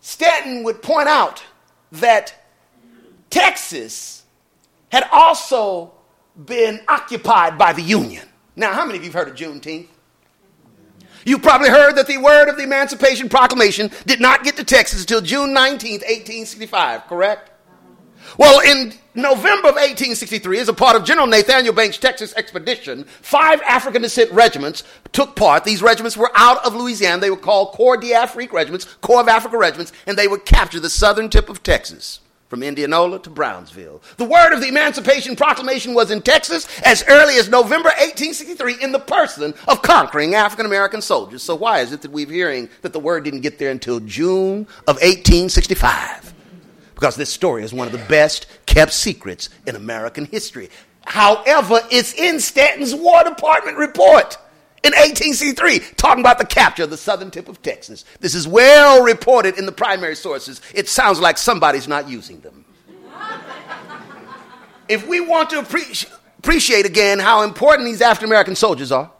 Stanton would point out that Texas had also been occupied by the Union. Now, how many of you have heard of Juneteenth? You've probably heard that the word of the Emancipation Proclamation did not get to Texas until June 19th, 1865, correct? Well, in November of 1863, as a part of General Nathaniel Banks' Texas expedition, five African descent regiments took part. These regiments were out of Louisiana. They were called Corps d'Afrique regiments, Corps of Africa regiments, and they would capture the southern tip of Texas from Indianola to Brownsville. The word of the Emancipation Proclamation was in Texas as early as November 1863 in the person of conquering African American soldiers. So why is it that we're hearing that the word didn't get there until June of 1865? Because this story is one of the best kept secrets in American history. However, it's in Stanton's War Department report in 1863, talking about the capture of the southern tip of Texas. This is well reported in the primary sources. It sounds like somebody's not using them. if we want to appreciate, again how important these African American soldiers are,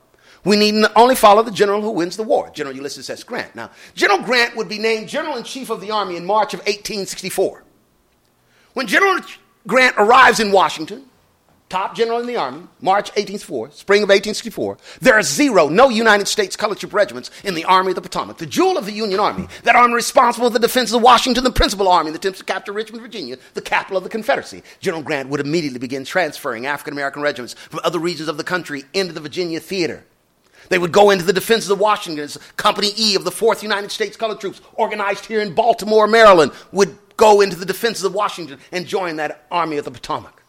we need only follow the general who wins the war, General Ulysses S. Grant. Now, General Grant would be named General in Chief of the Army in March of 1864. When General Grant arrives in Washington, top general in the Army, March 1864, spring of 1864, there are zero, no United States colored troop regiments in the Army of the Potomac, the jewel of the Union Army, that army responsible for the defense of Washington, the principal army that attempts to capture Richmond, Virginia, the capital of the Confederacy. General Grant would immediately begin transferring African American regiments from other regions of the country into the Virginia theater. They would go into the defenses of Washington as Company E of the 4th United States Colored Troops, organized here in Baltimore, Maryland, would go into the defenses of Washington and join that Army of the Potomac.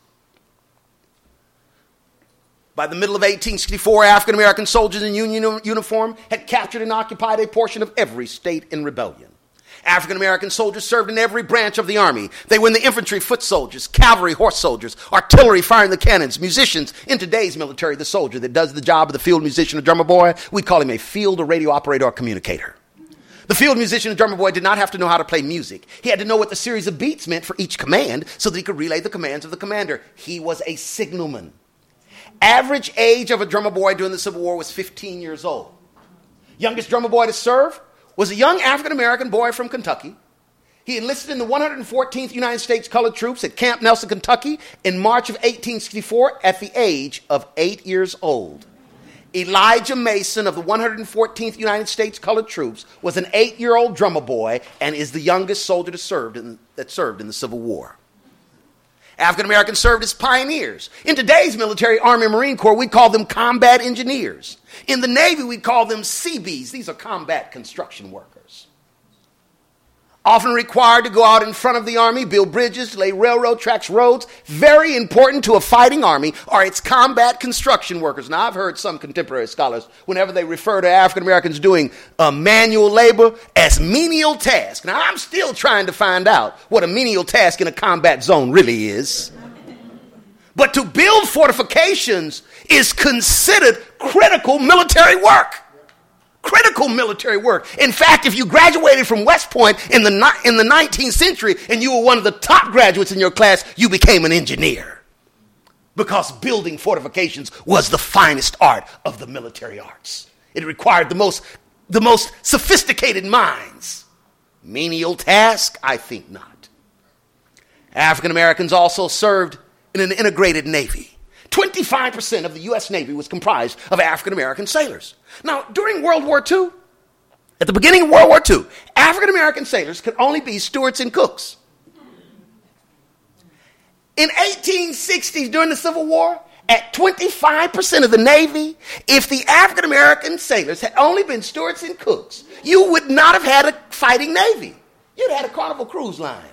By the middle of 1864, African American soldiers in Union uniform had captured and occupied a portion of every state in rebellion. African American soldiers served in every branch of the army. They were in the infantry, foot soldiers, cavalry, horse soldiers, artillery firing the cannons, musicians. In today's military, the soldier that does the job of the field musician or drummer boy, we call him a field or radio operator or communicator. The field musician and drummer boy did not have to know how to play music. He had to know what the series of beats meant for each command so that he could relay the commands of the commander. He was a signalman. Average age of a drummer boy during the Civil War was 15 years old. Youngest drummer boy to serve was a young African American boy from Kentucky. He enlisted in the 114th United States Colored Troops at Camp Nelson, Kentucky in March of 1864 at the age of eight years old. Elijah Mason of the 114th United States Colored Troops was an eight year old drummer boy and is the youngest soldier to serve in, that served in the Civil War. African Americans served as pioneers. In today's military, Army and Marine Corps, we call them combat engineers. In the Navy, we call them Seabees. These are combat construction workers often required to go out in front of the army, build bridges, lay railroad tracks, roads. Very important to a fighting army are its combat construction workers. Now, I've heard some contemporary scholars, whenever they refer to African Americans doing uh, manual labor as menial task. Now, I'm still trying to find out what a menial task in a combat zone really is. But to build fortifications is considered critical military work critical military work. In fact, if you graduated from West Point in the, in the 19th century and you were one of the top graduates in your class, you became an engineer. Because building fortifications was the finest art of the military arts. It required the most, the most sophisticated minds. Menial task? I think not. African Americans also served in an integrated navy. 25% of the U.S. Navy was comprised of African American sailors. Now, during World War II, at the beginning of World War II, African American sailors could only be stewards and cooks. In 1860s, during the Civil War, at 25% of the Navy, if the African American sailors had only been stewards and cooks, you would not have had a fighting Navy. You'd have had a Carnival Cruise Line.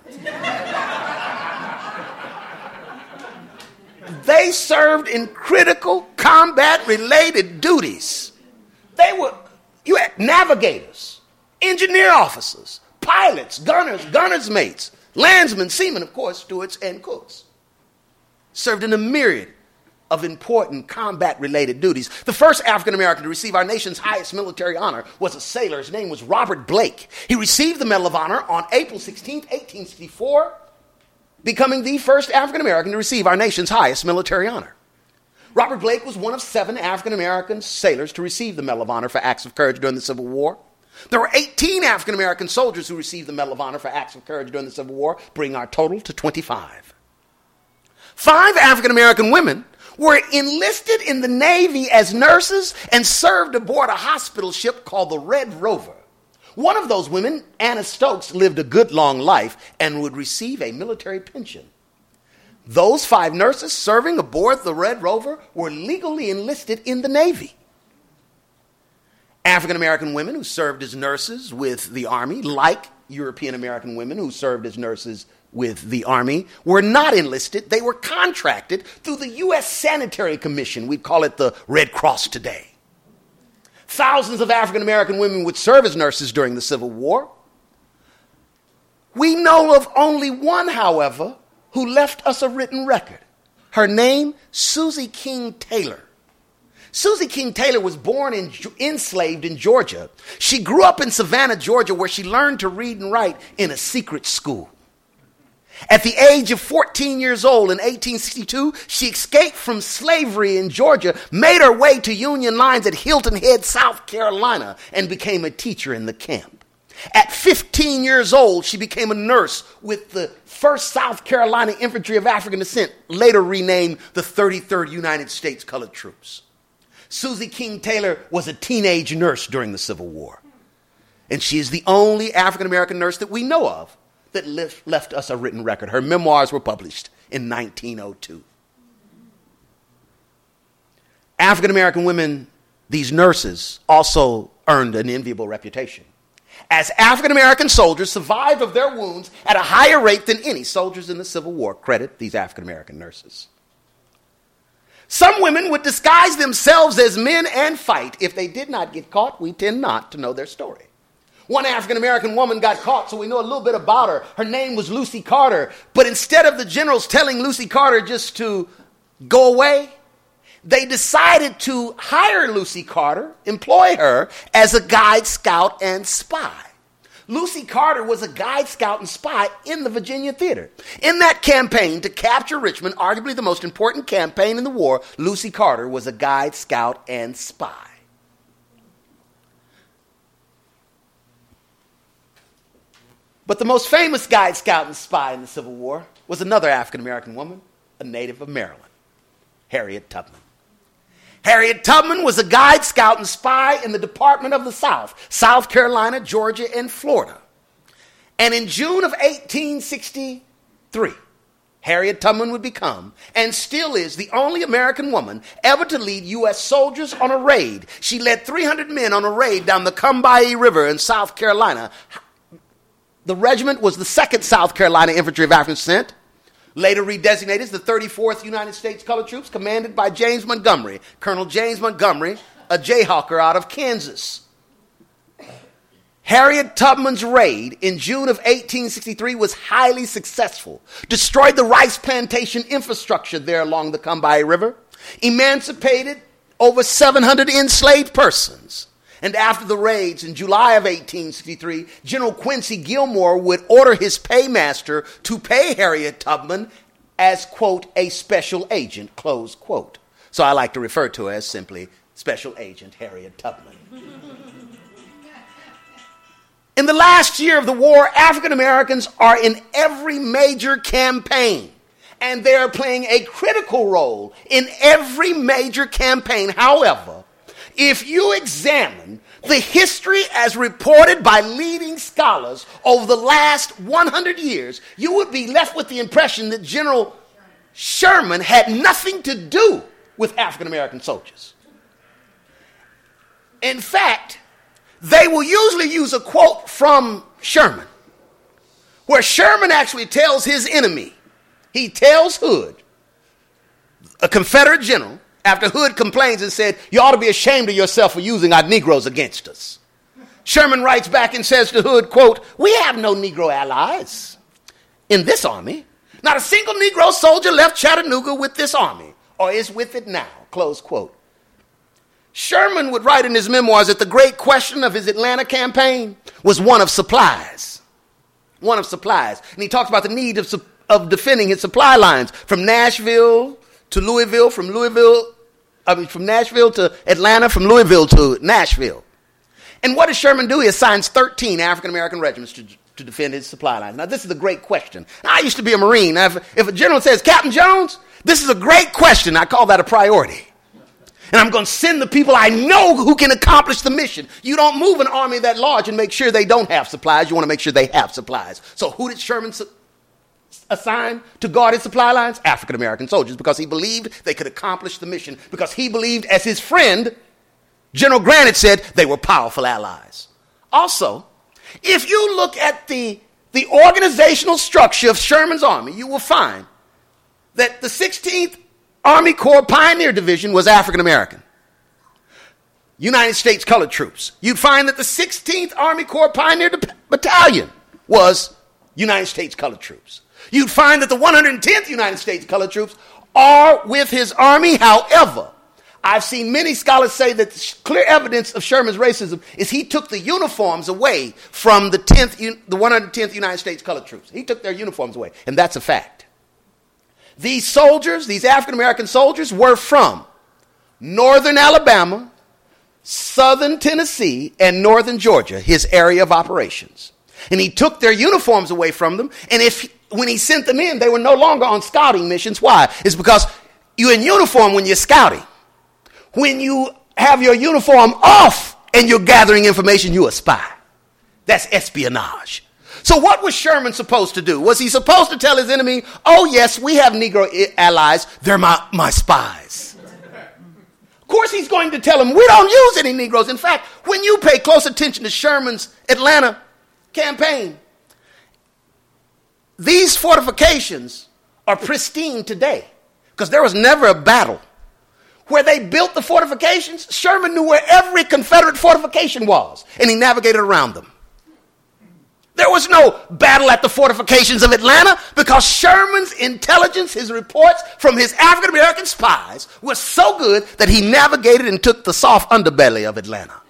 they served in critical combat related duties. They were, you had navigators, engineer officers, pilots, gunners, gunners' mates, landsmen, seamen, of course, stewards, and cooks. Served in a myriad of important combat related duties. The first African American to receive our nation's highest military honor was a sailor. His name was Robert Blake. He received the Medal of Honor on April 16, 1864 becoming the first African American to receive our nation's highest military honor. Robert Blake was one of seven African American sailors to receive the Medal of Honor for acts of courage during the Civil War. There were 18 African American soldiers who received the Medal of Honor for acts of courage during the Civil War, bringing our total to 25. Five African American women were enlisted in the Navy as nurses and served aboard a hospital ship called the Red Rover. One of those women, Anna Stokes, lived a good long life and would receive a military pension. Those five nurses serving aboard the Red Rover were legally enlisted in the Navy. African American women who served as nurses with the Army, like European American women who served as nurses with the Army, were not enlisted. They were contracted through the U.S. Sanitary Commission. We'd call it the Red Cross today. Thousands of African American women would serve as nurses during the Civil War. We know of only one, however, who left us a written record. Her name, Susie King Taylor. Susie King Taylor was born in, enslaved in Georgia. She grew up in Savannah, Georgia, where she learned to read and write in a secret school. At the age of 14 years old in 1862, she escaped from slavery in Georgia, made her way to Union lines at Hilton Head, South Carolina, and became a teacher in the camp. At 15 years old, she became a nurse with the 1st South Carolina Infantry of African Descent, later renamed the 33rd United States Colored Troops. Susie King Taylor was a teenage nurse during the Civil War. And she is the only African American nurse that we know of that left, left us a written record. Her memoirs were published in 1902. African American women, these nurses, also earned an enviable reputation as African American soldiers survived of their wounds at a higher rate than any soldiers in the Civil War. Credit these African American nurses. Some women would disguise themselves as men and fight. If they did not get caught, we tend not to know their story. One African American woman got caught, so we know a little bit about her. Her name was Lucy Carter. But instead of the generals telling Lucy Carter just to go away, they decided to hire Lucy Carter, employ her as a guide, scout, and spy. Lucy Carter was a guide, scout, and spy in the Virginia theater. In that campaign to capture Richmond, arguably the most important campaign in the war, Lucy Carter was a guide, scout, and spy. But the most famous guide, scout, and spy in the Civil War was another African American woman, a native of Maryland, Harriet Tubman. Harriet Tubman was a guide, scout, and spy in the Department of the South, South Carolina, Georgia, and Florida. And in June of 1863, Harriet Tubman would become, and still is, the only American woman ever to lead U.S. soldiers on a raid. She led 300 men on a raid down the Combahee River in South Carolina. The regiment was the 2nd South Carolina Infantry of African Descent later redesignated as the 34th United States Colored Troops, commanded by James Montgomery, Colonel James Montgomery, a Jayhawker out of Kansas. Harriet Tubman's raid in June of 1863 was highly successful, destroyed the rice plantation infrastructure there along the Combahee River, emancipated over 700 enslaved persons, and after the raids in July of 1863, General Quincy Gillmore would order his paymaster to pay Harriet Tubman as, quote, a special agent, close quote. So I like to refer to her as simply Special Agent Harriet Tubman. In the last year of the war, African Americans are in every major campaign, and they are playing a critical role in every major campaign. However, if you examine the history as reported by leading scholars over the last 100 years, you would be left with the impression that General Sherman had nothing to do with African American soldiers. In fact, they will usually use a quote from Sherman, where Sherman actually tells his enemy, he tells Hood, a Confederate general, after Hood complains and said, You ought to be ashamed of yourself for using our Negroes against us. Sherman writes back and says to Hood, quote, We have no Negro allies in this army. Not a single Negro soldier left Chattanooga with this army or is with it now, close quote. Sherman would write in his memoirs that the great question of his Atlanta campaign was one of supplies. One of supplies. And he talks about the need of, of defending his supply lines from Nashville to Louisville, from Louisville I mean, from Nashville to Atlanta, from Louisville to Nashville. And what does Sherman do? He assigns 13 African American regiments to, to defend his supply lines. Now, this is a great question. I used to be a Marine. Now, if, if a general says, Captain Jones, this is a great question, I call that a priority. And I'm going to send the people I know who can accomplish the mission. You don't move an army that large and make sure they don't have supplies. You want to make sure they have supplies. So, who did Sherman su- assign to guard his supply lines? African American soldiers, because he believed they could accomplish the mission. Because he believed, as his friend, General Grant had said, they were powerful allies. Also, if you look at the, the organizational structure of Sherman's army, you will find that the 16th Army Corps Pioneer Division was African American. United States Colored Troops. You'd find that the 16th Army Corps Pioneer Battalion was United States Colored Troops. You'd find that the 110th United States Colored Troops are with his army. However, I've seen many scholars say that clear evidence of Sherman's racism is he took the uniforms away from the 10th, the 110th United States Colored Troops. He took their uniforms away, and that's a fact. These soldiers, these African American soldiers, were from northern Alabama, southern Tennessee, and northern Georgia, his area of operations. And he took their uniforms away from them, and if when he sent them in, they were no longer on scouting missions. Why? It's because you're in uniform when you're scouting. When you have your uniform off and you're gathering information, you're a spy. That's espionage. So, what was Sherman supposed to do? Was he supposed to tell his enemy, oh, yes, we have Negro allies, they're my, my spies? Of course, he's going to tell them, we don't use any Negroes. In fact, when you pay close attention to Sherman's Atlanta campaign, these fortifications are pristine today because there was never a battle where they built the fortifications. Sherman knew where every Confederate fortification was, and he navigated around them. There was no battle at the fortifications of Atlanta because Sherman's intelligence, his reports from his African American spies, were so good that he navigated and took the soft underbelly of Atlanta.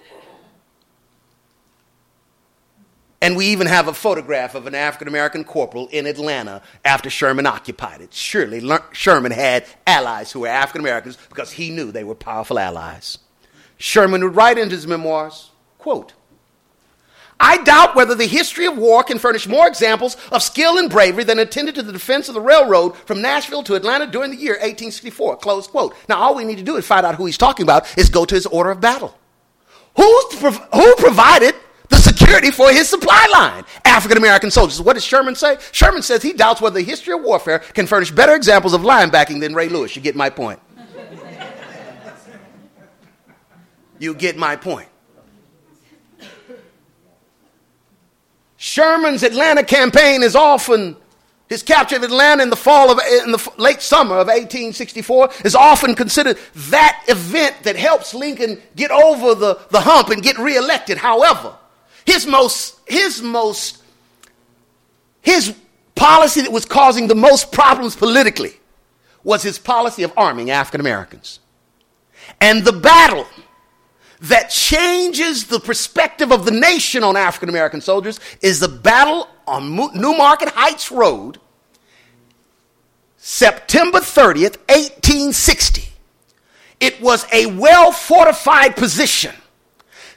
And we even have a photograph of an African American corporal in Atlanta after Sherman occupied it. Surely Sherman had allies who were African Americans because he knew they were powerful allies. Sherman would write in his memoirs, quote, I doubt whether the history of war can furnish more examples of skill and bravery than attended to the defense of the railroad from Nashville to Atlanta during the year 1864. Close quote. Now, all we need to do is find out who he's talking about is go to his order of battle. Who's, who provided the security for his supply line? African American soldiers. What does Sherman say? Sherman says he doubts whether the history of warfare can furnish better examples of line backing than Ray Lewis. You get my point. you get my point. Sherman's Atlanta campaign is often his capture of Atlanta in the fall of in the late summer of 1864 is often considered that event that helps Lincoln get over the, the hump and get reelected. However, his most his most his policy that was causing the most problems politically was his policy of arming African Americans. And the battle that changes the perspective of the nation on African American soldiers is the battle on Newmarket Heights Road, September 30th, 1860. It was a well fortified position.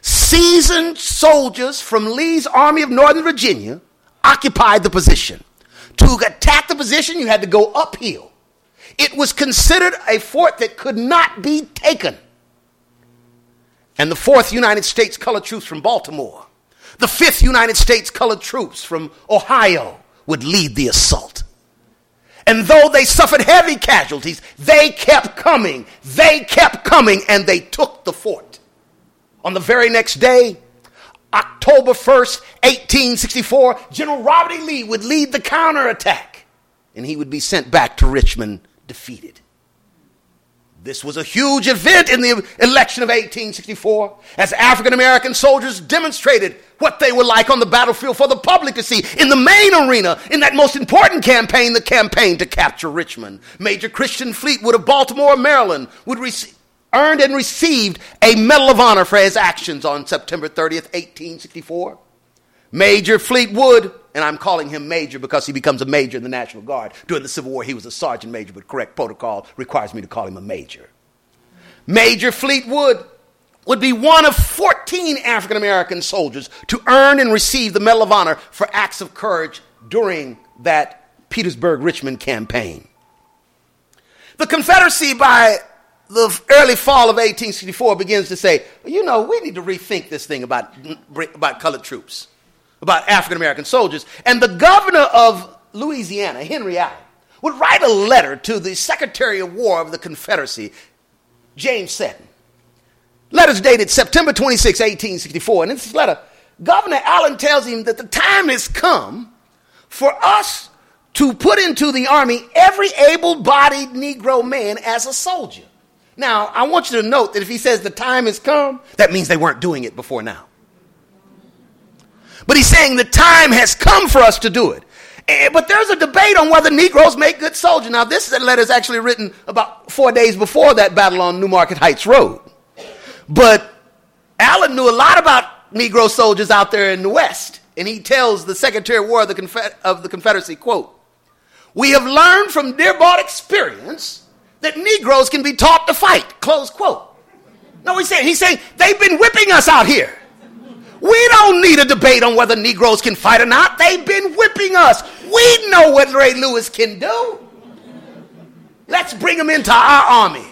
Seasoned soldiers from Lee's Army of Northern Virginia occupied the position. To attack the position, you had to go uphill. It was considered a fort that could not be taken and the 4th United States Colored Troops from Baltimore, the 5th United States Colored Troops from Ohio would lead the assault. And though they suffered heavy casualties, they kept coming. They kept coming and they took the fort. On the very next day, October 1st, 1864, General Robert E. Lee would lead the counterattack and he would be sent back to Richmond defeated. This was a huge event in the election of 1864 as African American soldiers demonstrated what they were like on the battlefield for the public to see. In the main arena, in that most important campaign, the campaign to capture Richmond, Major Christian Fleetwood of Baltimore, Maryland, would receive earned and received a Medal of Honor for his actions on September 30th, 1864. Major Fleetwood, and I'm calling him Major because he becomes a major in the National Guard. During the Civil War, he was a sergeant major, but correct protocol requires me to call him a major. Major Fleetwood would be one of 14 African American soldiers to earn and receive the Medal of Honor for acts of courage during that Petersburg Richmond campaign. The Confederacy, by the early fall of 1864, begins to say, you know, we need to rethink this thing about, about colored troops, about African American soldiers. And the governor of Louisiana, Henry Allen, would write a letter to the Secretary of War of the Confederacy, James Seddon. Letters dated September 26, 1864. And in this letter, Governor Allen tells him that the time has come for us to put into the army every able bodied Negro man as a soldier. Now, I want you to note that if he says the time has come, that means they weren't doing it before now. But he's saying the time has come for us to do it. Eh, but there's a debate on whether Negroes make good soldiers. Now, this letter is actually written about four days before that battle on Newmarket Heights Road. But Allen knew a lot about Negro soldiers out there in the West. And he tells the Secretary of War of the, Confe- of the Confederacy, quote, We have learned from dear-bought experience that Negroes can be taught to fight, close quote. No, he's saying, he's saying they've been whipping us out here. We don't need a debate on whether Negroes can fight or not. They've been whipping us. We know what Ray Lewis can do. Let's bring him into our army.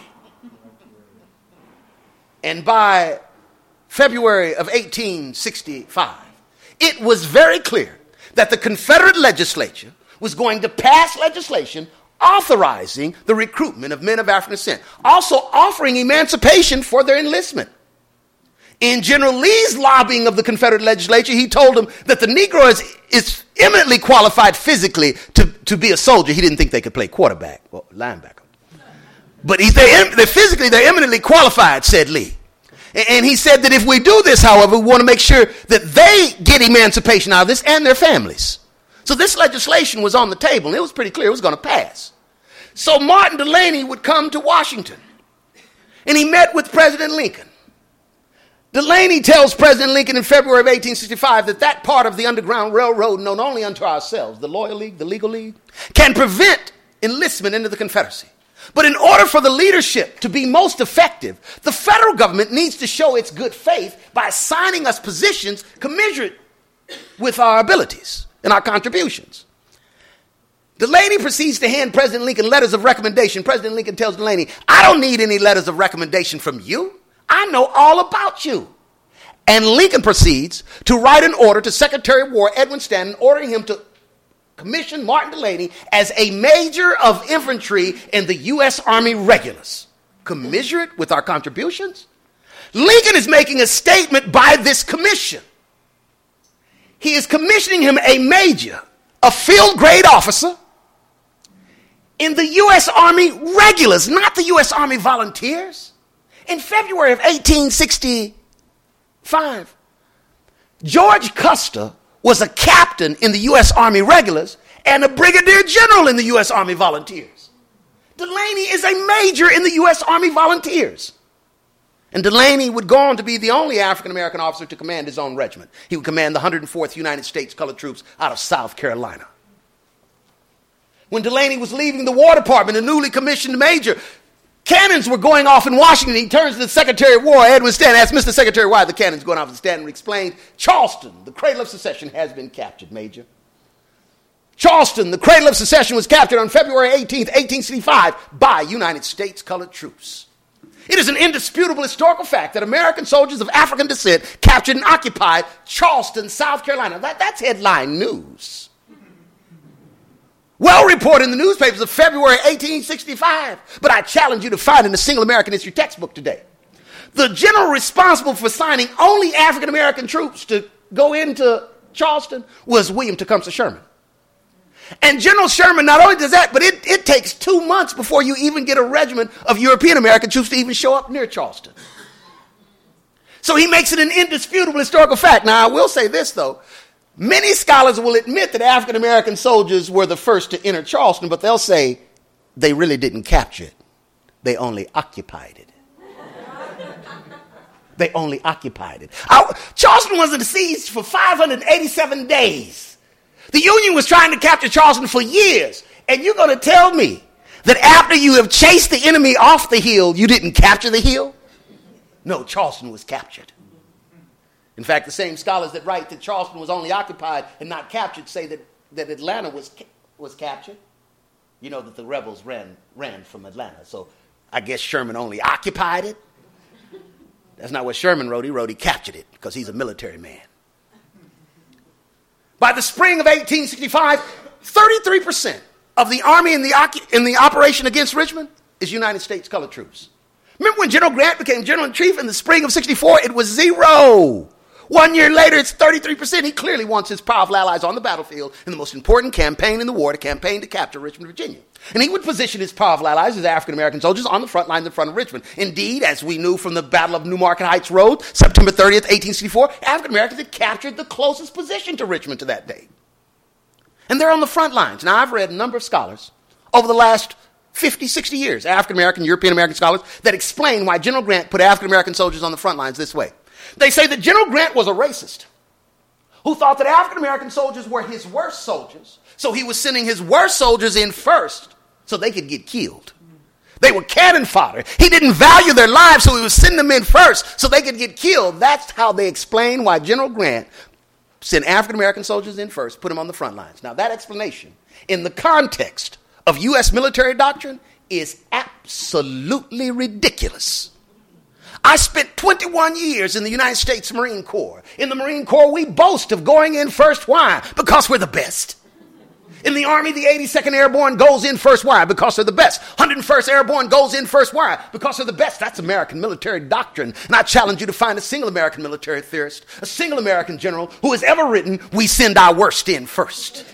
And by February of 1865, it was very clear that the Confederate legislature was going to pass legislation authorizing the recruitment of men of African descent, also offering emancipation for their enlistment. In General Lee's lobbying of the Confederate legislature, he told them that the Negro is, is eminently qualified physically to, to be a soldier. He didn't think they could play quarterback or linebacker. But he, they, they're physically, they're eminently qualified, said Lee. And he said that if we do this, however, we want to make sure that they get emancipation out of this and their families. So this legislation was on the table, and it was pretty clear it was going to pass. So Martin Delany would come to Washington, and he met with President Lincoln. Delany tells President Lincoln in February of 1865 that that part of the Underground Railroad, known only unto ourselves, the Loyal League, the Legal League, can prevent enlistment into the Confederacy. But in order for the leadership to be most effective, the federal government needs to show its good faith by assigning us positions commensurate with our abilities and our contributions. Delany proceeds to hand President Lincoln letters of recommendation. President Lincoln tells Delany, I don't need any letters of recommendation from you. I know all about you. And Lincoln proceeds to write an order to Secretary of War Edwin Stanton, ordering him to commission Martin Delany as a major of infantry in the U.S. Army Regulars. Commiserate with our contributions? Lincoln is making a statement by this commission. He is commissioning him a major, a field grade officer in the U.S. Army Regulars, not the U.S. Army Volunteers. In February of 1865, George Custer was a captain in the U.S. Army Regulars and a brigadier general in the U.S. Army Volunteers. Delany is a major in the U.S. Army Volunteers. And Delany would go on to be the only African American officer to command his own regiment. He would command the 104th United States Colored Troops out of South Carolina. When Delany was leaving the War Department, a newly commissioned major, Cannons were going off in Washington. He turns to the Secretary of War, Edwin Stanton, asks Mr. Secretary, why are the cannons going off? And Stanton explained, Charleston, the cradle of secession, has been captured, Major. Charleston, the cradle of secession, was captured on February 18, 1865, by United States colored troops. It is an indisputable historical fact that American soldiers of African descent captured and occupied Charleston, South Carolina. That, that's headline news well reported in the newspapers of February 1865, but I challenge you to find in a single American history textbook today. The general responsible for signing only African American troops to go into Charleston was William Tecumseh Sherman. And General Sherman not only does that, but it, it takes two months before you even get a regiment of European American troops to even show up near Charleston. So he makes it an indisputable historical fact. Now, I will say this, though. Many scholars will admit that African American soldiers were the first to enter Charleston, but they'll say they really didn't capture it, they only occupied it. they only occupied it. I, Charleston wasn't besieged for 587 days. The Union was trying to capture Charleston for years. And you're going to tell me that after you have chased the enemy off the hill, you didn't capture the hill? No, Charleston was captured. In fact, the same scholars that write that Charleston was only occupied and not captured say that, that Atlanta was, was captured. You know that the rebels ran, ran from Atlanta. So I guess Sherman only occupied it. That's not what Sherman wrote. He wrote he captured it because he's a military man. By the spring of 1865, 33% of the army in the, in the operation against Richmond is United States colored troops. Remember when General Grant became general in chief in the spring of 64? It was zero. One year later, it's 33%. He clearly wants his powerful allies on the battlefield in the most important campaign in the war, to campaign to capture Richmond, Virginia. And he would position his powerful allies his African American soldiers on the front lines in front of Richmond. Indeed, as we knew from the Battle of Newmarket Heights Road, September 30th, 1864, African Americans had captured the closest position to Richmond to that day. And they're on the front lines. Now, I've read a number of scholars over the last 50, 60 years, African American, European American scholars, that explain why General Grant put African American soldiers on the front lines this way. They say that General Grant was a racist who thought that African American soldiers were his worst soldiers, so he was sending his worst soldiers in first so they could get killed. They were cannon fodder. He didn't value their lives, so he was sending them in first so they could get killed. That's how they explain why General Grant sent African American soldiers in first, put them on the front lines. Now, that explanation, in the context of U.S. military doctrine, is absolutely ridiculous. I spent 21 years in the United States Marine Corps. In the Marine Corps, we boast of going in first. Why? Because we're the best. In the Army, the 82nd Airborne goes in first. Why? Because they're the best. 101st Airborne goes in first. Why? Because they're the best. That's American military doctrine. And I challenge you to find a single American military theorist, a single American general who has ever written, We send our worst in first.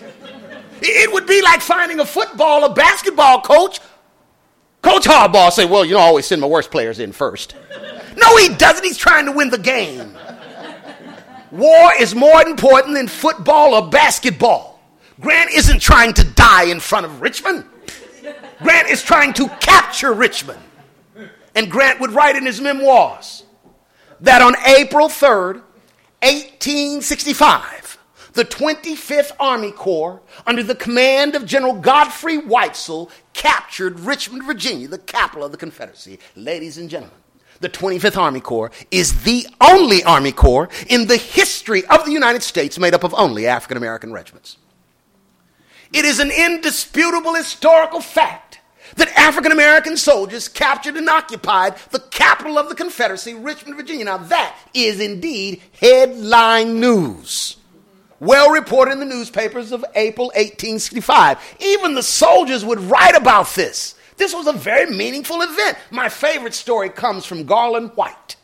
It would be like finding a football or basketball coach. Coach Harbaugh say, Well, you know, I always send my worst players in first. No, he doesn't. He's trying to win the game. War is more important than football or basketball. Grant isn't trying to die in front of Richmond. Grant is trying to capture Richmond. And Grant would write in his memoirs that on April 3rd, 1865, the 25th Army Corps, under the command of General Godfrey Weitzel, captured Richmond, Virginia, the capital of the Confederacy. Ladies and gentlemen, the 25th Army Corps is the only Army Corps in the history of the United States made up of only African American regiments. It is an indisputable historical fact that African American soldiers captured and occupied the capital of the Confederacy, Richmond, Virginia. Now, that is indeed headline news. Well reported in the newspapers of April 1865. Even the soldiers would write about this. This was a very meaningful event. My favorite story comes from Garland White.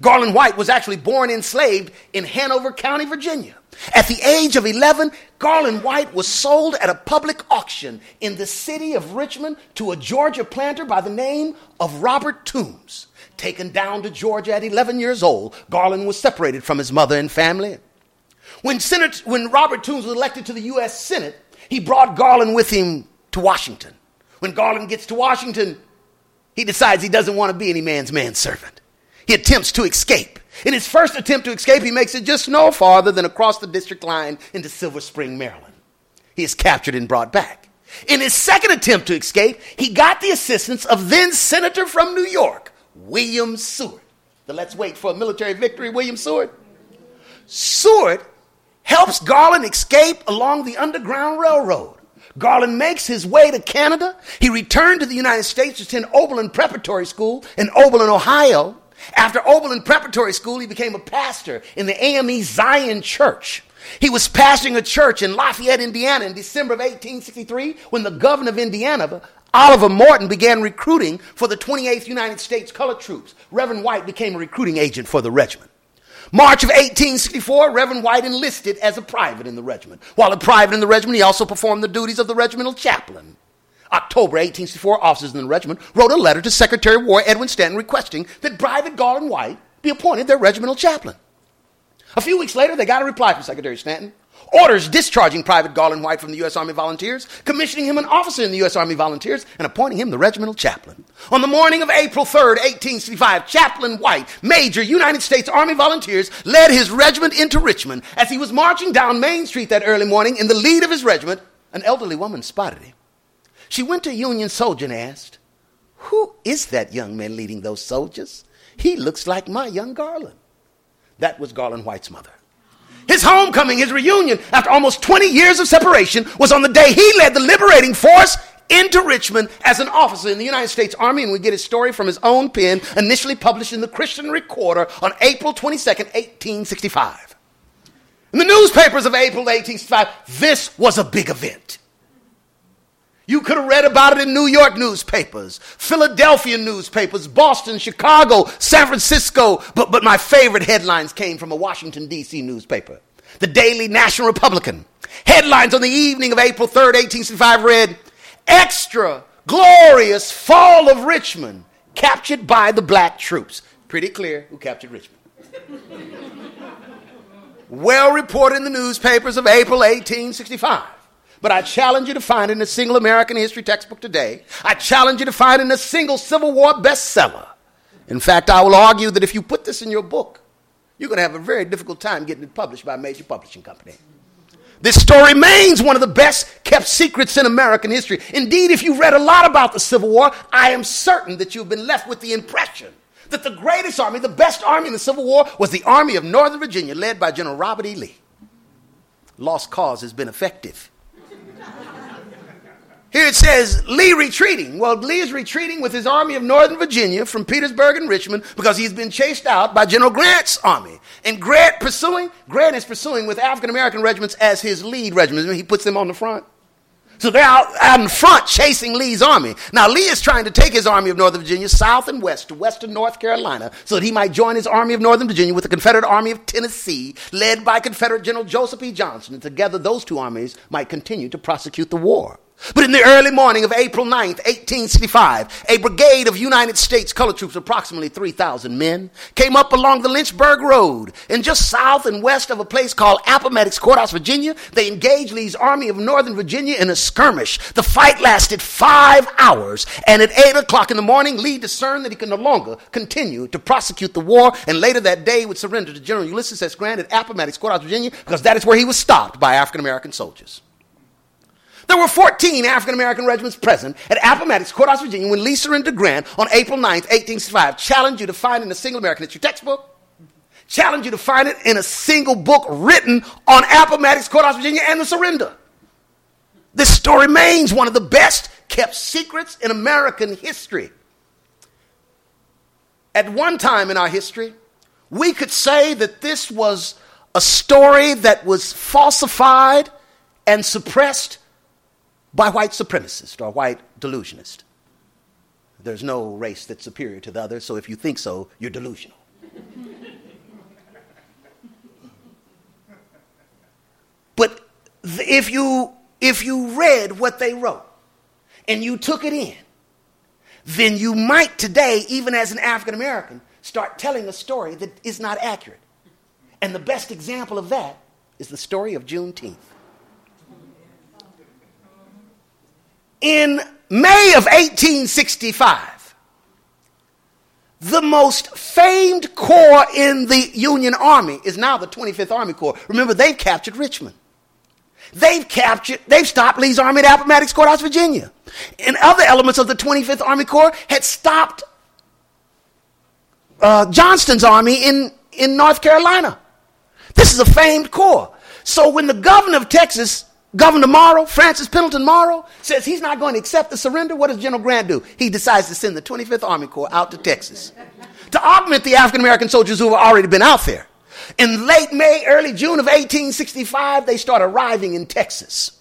Garland White was actually born enslaved in Hanover County, Virginia. At the age of 11, Garland White was sold at a public auction in the city of Richmond to a Georgia planter by the name of Robert Toombs. Taken down to Georgia at 11 years old, Garland was separated from his mother and family. When, Senate, when Robert Toombs was elected to the U.S. Senate, he brought Garland with him to Washington. When Garland gets to Washington, he decides he doesn't want to be any man's manservant. He attempts to escape. In his first attempt to escape, he makes it just no farther than across the district line into Silver Spring, Maryland. He is captured and brought back. In his second attempt to escape, he got the assistance of then Senator from New York, William Seward. The let's wait for a military victory, William Seward. Seward helps Garland escape along the Underground Railroad. Garland makes his way to Canada. He returned to the United States to attend Oberlin Preparatory School in Oberlin, Ohio. After Oberlin Preparatory School, he became a pastor in the AME Zion Church. He was pastoring a church in Lafayette, Indiana in December of 1863 when the governor of Indiana, Oliver Morton, began recruiting for the 28th United States Colored Troops. Reverend White became a recruiting agent for the regiment. March of 1864, Reverend White enlisted as a private in the regiment. While a private in the regiment, he also performed the duties of the regimental chaplain. October 1864, officers in the regiment wrote a letter to Secretary of War Edwin Stanton requesting that Private Garland White be appointed their regimental chaplain. A few weeks later, they got a reply from Secretary Stanton orders discharging Private Garland White from the U.S. Army Volunteers, commissioning him an officer in the U.S. Army Volunteers, and appointing him the regimental chaplain. On the morning of April 3rd, 1865, Chaplain White, Major United States Army Volunteers, led his regiment into Richmond. As he was marching down Main Street that early morning in the lead of his regiment, an elderly woman spotted him. She went to Union soldier and asked, Who is that young man leading those soldiers? He looks like my young Garland. That was Garland White's mother. His homecoming, his reunion, after almost 20 years of separation, was on the day he led the liberating force into Richmond as an officer in the United States Army, and we get his story from his own pen, initially published in the Christian Recorder on April 22nd, 1865. In the newspapers of April 1865, this was a big event. You could have read about it in New York newspapers, Philadelphia newspapers, Boston, Chicago, San Francisco, but, but my favorite headlines came from a Washington, D.C. newspaper. The Daily National Republican. Headlines on the evening of April 3rd, 1865 read, Extra glorious fall of Richmond, captured by the black troops. Pretty clear who captured Richmond. well reported in the newspapers of April 1865. But I challenge you to find in a single American history textbook today. I challenge you to find in a single Civil War bestseller. In fact, I will argue that if you put this in your book, you're going to have a very difficult time getting it published by a major publishing company. This story remains one of the best kept secrets in American history. Indeed, if you've read a lot about the Civil War, I am certain that you've been left with the impression that the greatest army, the best army in the Civil War, was the Army of Northern Virginia, led by General Robert E. Lee. Lost cause has been effective. Here it says Lee retreating. Well, Lee is retreating with his army of Northern Virginia from Petersburg and Richmond because he's been chased out by General Grant's army. And Grant pursuing, Grant is pursuing with African American regiments as his lead regiments. He puts them on the front. So they're out, out in front chasing Lee's army. Now, Lee is trying to take his army of Northern Virginia south and west to western North Carolina so that he might join his army of Northern Virginia with the Confederate Army of Tennessee, led by Confederate General Joseph E. Johnston. And together, those two armies might continue to prosecute the war. But in the early morning of April 9th, 1865, a brigade of United States colored troops, approximately 3,000 men, came up along the Lynchburg Road. And just south and west of a place called Appomattox Courthouse, Virginia, they engaged Lee's Army of Northern Virginia in a skirmish. The fight lasted five hours. And at 8 o'clock in the morning, Lee discerned that he could no longer continue to prosecute the war. And later that day would surrender to General Ulysses S. Grant at Appomattox Courthouse, Virginia, because that is where he was stopped by African American soldiers. There were 14 African American regiments present at Appomattox Courthouse, Virginia, when Lee surrendered Grant on April 9th, 1865. Challenge you to find in a single American history textbook. Challenge you to find it in a single book written on Appomattox Courthouse, Virginia, and the surrender. This story remains one of the best kept secrets in American history. At one time in our history, we could say that this was a story that was falsified and suppressed by white supremacists or white delusionists. There's no race that's superior to the other, so if you think so, you're delusional. but if you if you read what they wrote and you took it in, then you might today, even as an African American, start telling a story that is not accurate. And the best example of that is the story of Juneteenth. In May of 1865, the most famed corps in the Union Army is now the 25th Army Corps. Remember, they've captured Richmond. They've captured, they've stopped Lee's army at Appomattox Courthouse, Virginia. And other elements of the 25th Army Corps had stopped uh, Johnston's army in, in North Carolina. This is a famed corps. So when the governor of Texas Governor Murrah, Francis Pendleton Murrah, says he's not going to accept the surrender. What does General Grant do? He decides to send the 25th Army Corps out to Texas to augment the African American soldiers who have already been out there. In late May, early June of 1865, they start arriving in Texas.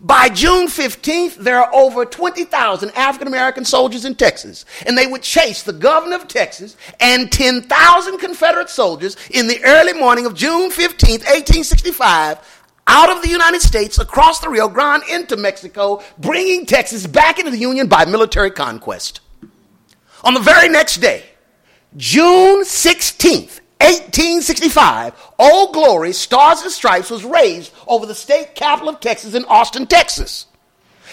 By June 15th, there are over 20,000 African American soldiers in Texas, and they would chase the governor of Texas and 10,000 Confederate soldiers in the early morning of June 15th, 1865, out of the United States, across the Rio Grande into Mexico, bringing Texas back into the Union by military conquest. On the very next day, June 16th, 1865, Old Glory, Stars and Stripes was raised over the state capital of Texas in Austin, Texas.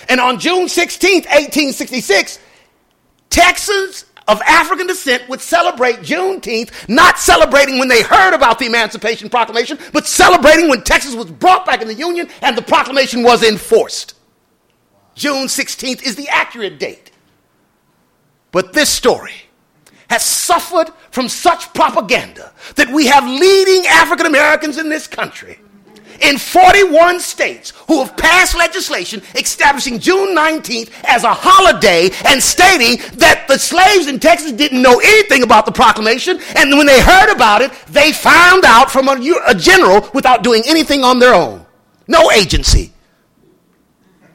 And on June 16th, 1866, Texans of African descent would celebrate Juneteenth, not celebrating when they heard about the Emancipation Proclamation, but celebrating when Texas was brought back in the Union and the proclamation was enforced. June 16th is the accurate date. But this story has suffered from such propaganda that we have leading African Americans in this country in 41 states who have passed legislation establishing June 19th as a holiday and stating that the slaves in Texas didn't know anything about the proclamation. And when they heard about it, they found out from a, a general without doing anything on their own. No agency.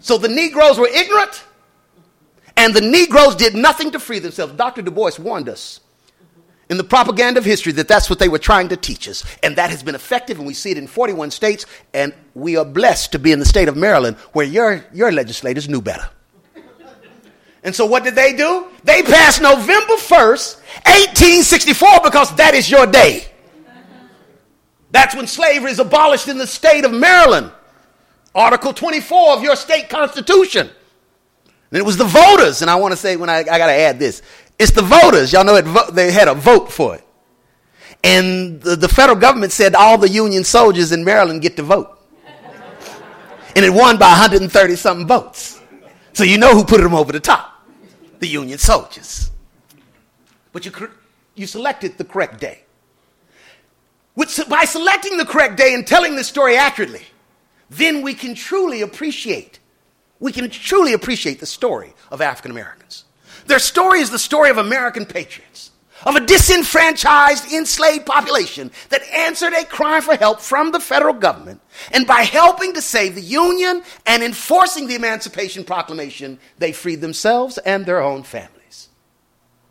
So the Negroes were ignorant, and the Negroes did nothing to free themselves. Dr. Du Bois warned us in the propaganda of history that that's what they were trying to teach us. And that has been effective, and we see it in 41 states. And we are blessed to be in the state of Maryland where your, your legislators knew better. And so what did they do? They passed November 1st, 1864, because that is your day. That's when slavery is abolished in the state of Maryland. Article 24 of your state constitution. And it was the voters, and I want to say, when I, I got to add this, it's the voters. Y'all know it, they had a vote for it. And the, the federal government said all the Union soldiers in Maryland get to vote. And it won by 130 something votes. So you know who put them over the top the Union soldiers. But you, you selected the correct day. With, by selecting the correct day and telling the story accurately, then we can truly appreciate, we can truly appreciate the story of African Americans. Their story is the story of American patriots, of a disenfranchised, enslaved population that answered a cry for help from the federal government. And by helping to save the Union and enforcing the Emancipation Proclamation, they freed themselves and their own families.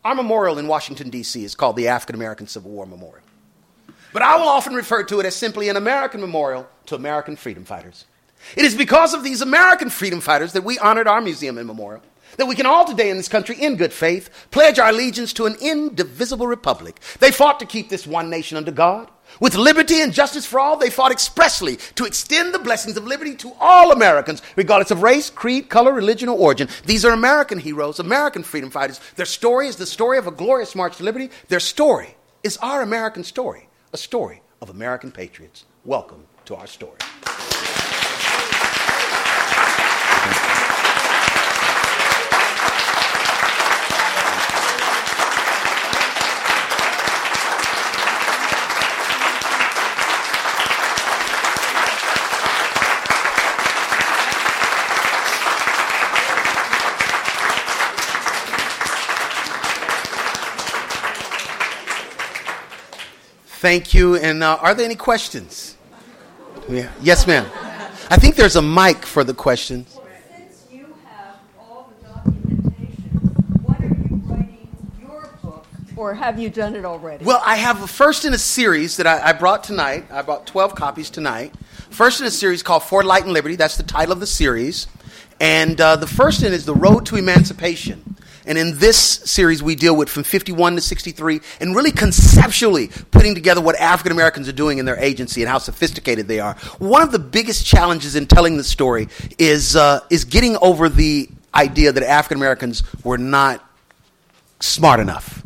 Our memorial in Washington, D.C. is called the African American Civil War Memorial. But I will often refer to it as simply an American memorial to American freedom fighters. It is because of these American freedom fighters that we honored our museum and memorial that we can all today in this country, in good faith, pledge our allegiance to an indivisible republic. They fought to keep this one nation under God. With liberty and justice for all, they fought expressly to extend the blessings of liberty to all Americans, regardless of race, creed, color, religion, or origin. These are American heroes, American freedom fighters. Their story is the story of a glorious march to liberty. Their story is our American story, a story of American patriots. Welcome to our story. Thank you. And uh, are there any questions? Yeah. Yes, ma'am. I think there's a mic for the questions. Since you have all the documentation, when are you writing your book, or have you done it already? Well, I have a first in a series that I, I brought tonight. I brought 12 copies tonight. First in a series called For Light and Liberty. That's the title of the series. And uh, the first in is The Road to Emancipation. And in this series, we deal with from 51 to 63 and really conceptually putting together what African Americans are doing in their agency and how sophisticated they are. One of the biggest challenges in telling the story is, uh, is getting over the idea that African Americans were not smart enough.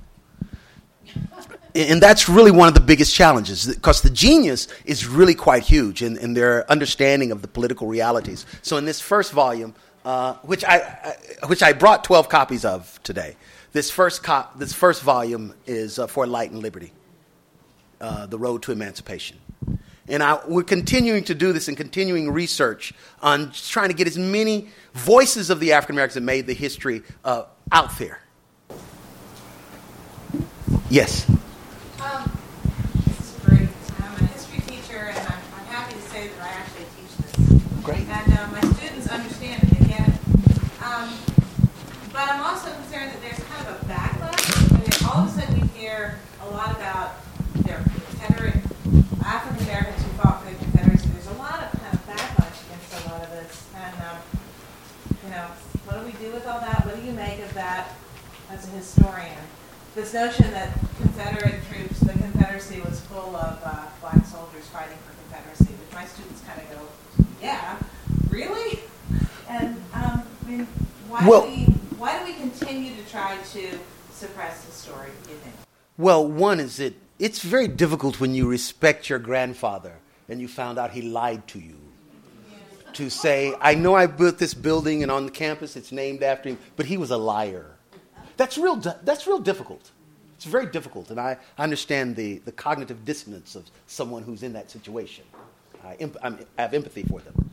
And that's really one of the biggest challenges because the genius is really quite huge in, in their understanding of the political realities. So, in this first volume, uh, which, I, I, which I brought 12 copies of today. This first, co- this first volume is uh, For Light and Liberty, uh, The Road to Emancipation. And I, we're continuing to do this and continuing research on trying to get as many voices of the African Americans that made the history uh, out there. Yes. Um, this is great. I'm a history teacher, and I'm, I'm happy to say that I actually teach this. Great. And uh, my students understand it. They get it. Um, but I'm also concerned that there's kind of a backlash. I mean, all of a sudden you hear a lot about their Confederate African Americans who fought for the Confederacy. There's a lot of kind of backlash against a lot of this. And, um, you know, what do we do with all that? What do you make of that as a historian? This notion that Confederate troops, the Confederacy was full of uh, black soldiers fighting for Confederacy, which my students kind of go, yeah, really? And um, I mean, why Well- do we why do we continue to try to suppress the story? Do you think? Well, one is that it's very difficult when you respect your grandfather and you found out he lied to you. to say, I know I built this building and on the campus it's named after him, but he was a liar. That's real, that's real difficult. It's very difficult, and I understand the, the cognitive dissonance of someone who's in that situation. I, imp- I have empathy for them.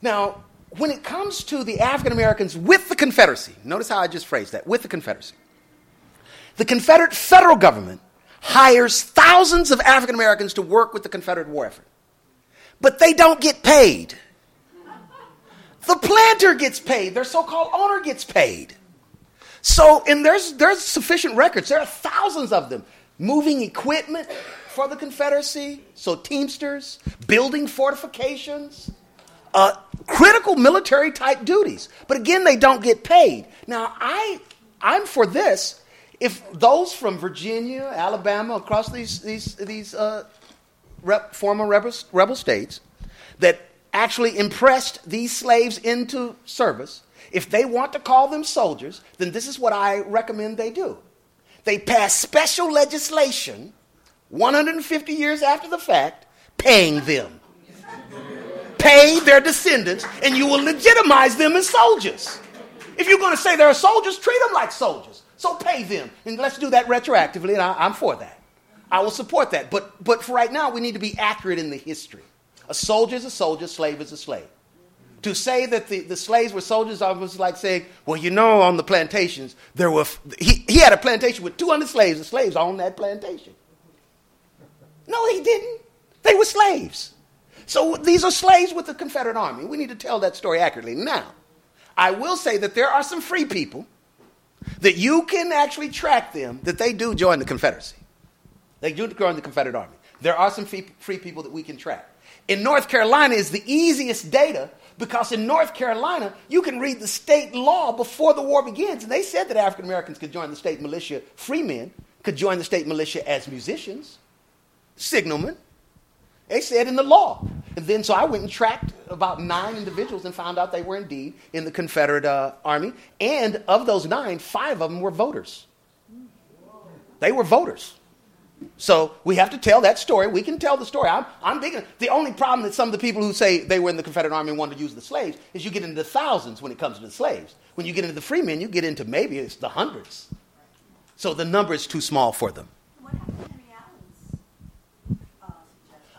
Now, when it comes to the African Americans with the Confederacy, notice how I just phrased that with the Confederacy. The Confederate federal government hires thousands of African Americans to work with the Confederate war effort, but they don't get paid. The planter gets paid, their so called owner gets paid. So, and there's, there's sufficient records. There are thousands of them moving equipment for the Confederacy, so Teamsters, building fortifications, uh, critical military type duties. But again, they don't get paid. Now, I, I'm for this. If those from Virginia, Alabama, across these, these, these uh, rep, former rebel, rebel states that actually impressed these slaves into service, if they want to call them soldiers, then this is what I recommend they do. They pass special legislation 150 years after the fact, paying them. Pay their descendants, and you will legitimize them as soldiers. If you're going to say they're soldiers, treat them like soldiers. So pay them. And let's do that retroactively, and I, am for that. I will support that. But, but for right now, we need to be accurate in the history. A soldier is a soldier, a slave is a slave. To say that the, the slaves were soldiers was like saying, well, you know, on the plantations, there were, he, he had a plantation with 200 slaves, and slaves on that plantation. No, he didn't. They were slaves. So these are slaves with the Confederate Army. We need to tell that story accurately. Now, I will say that there are some free people that you can actually track them that they do join the Confederacy. They do join the Confederate Army. There are some free, people that we can track. In North Carolina is the easiest data because in North Carolina, you can read the state law before the war begins. And they said that African Americans could join the state militia, free men could join the state militia as musicians, signalmen. They said in the law. And then so I went and tracked about nine individuals and found out they were indeed in the Confederate uh, Army. And of those nine, five of them were voters. They were voters. So we have to tell that story. We can tell the story. I'm, I'm big. The only problem that some of the people who say they were in the Confederate Army and wanted to use the slaves is you get into the thousands when it comes to the slaves. When you get into the free men, you get into maybe it's the hundreds. So the number is too small for them.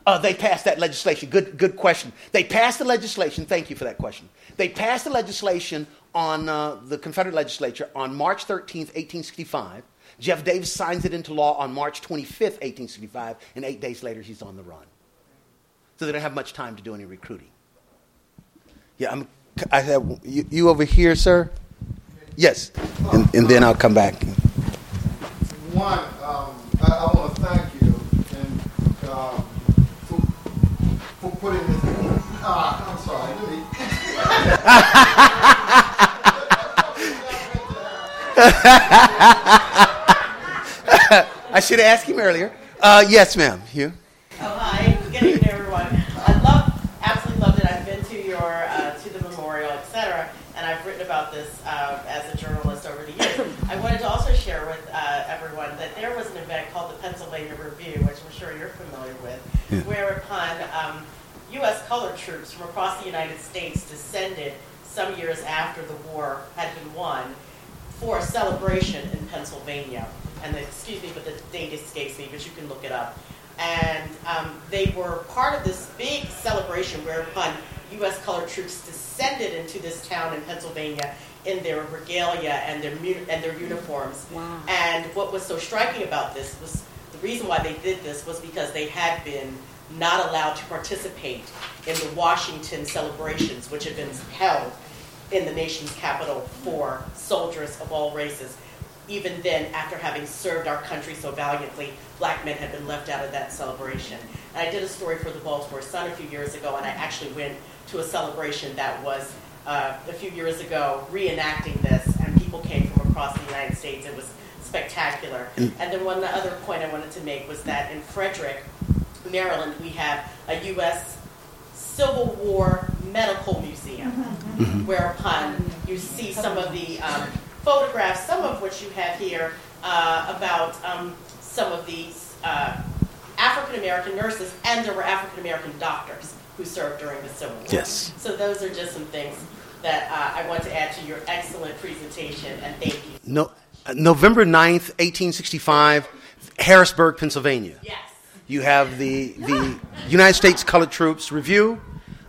Uh, they passed that legislation. Good, good question. They passed the legislation. Thank you for that question. They passed the legislation on uh, the Confederate legislature on March 13th, 1865 Jeff Davis signs it into law on March 25th, 1865, and eight days later he's on the run. So they don't have much time to do any recruiting. Yeah, I'm, I have you, you over here, sir. Yes, and, and, then I'll come back. One, um, I, I want to thank you and, for, for putting this. Uh, I'm sorry. I should have asked him earlier. Uh, yes, ma'am. You? Oh, hi. Good evening, everyone. I love, absolutely loved it. I've been to your, uh, to the memorial, etc., and I've written about this uh, as a journalist over the years. I wanted to also share with uh, everyone that there was an event called the Pennsylvania Review, which I'm sure you're familiar with, yeah. whereupon um, U.S. colored troops from across the United States descended some years after the war had been won for a celebration in Pennsylvania and the, excuse me, but the date escapes me, but you can look it up. And um, they were part of this big celebration whereupon U.S. colored troops descended into this town in Pennsylvania in their regalia and their and their uniforms. Wow. And what was so striking about this was the reason why they did this was because they had been not allowed to participate in the Washington celebrations, which had been held in the nation's capital for soldiers of all races even then, after having served our country so valiantly, black men had been left out of that celebration. And I did a story for the Baltimore Sun a few years ago, and I actually went to a celebration that was uh, a few years ago reenacting this, and people came from across the United States. It was spectacular. Mm. And then one other point I wanted to make was that in Frederick, Maryland, we have a U.S. Civil War Medical Museum, mm-hmm. whereupon you see some of the um, photographs, some of which you have here, uh, about um, some of these uh, African American nurses, and there were African American doctors who served during the Civil War. Yes. So those are just some things that uh, I want to add to your excellent presentation, and thank you. No, uh, November 9th, 1865, Harrisburg, Pennsylvania. Yes. You have the, the United States Colored Troops Review.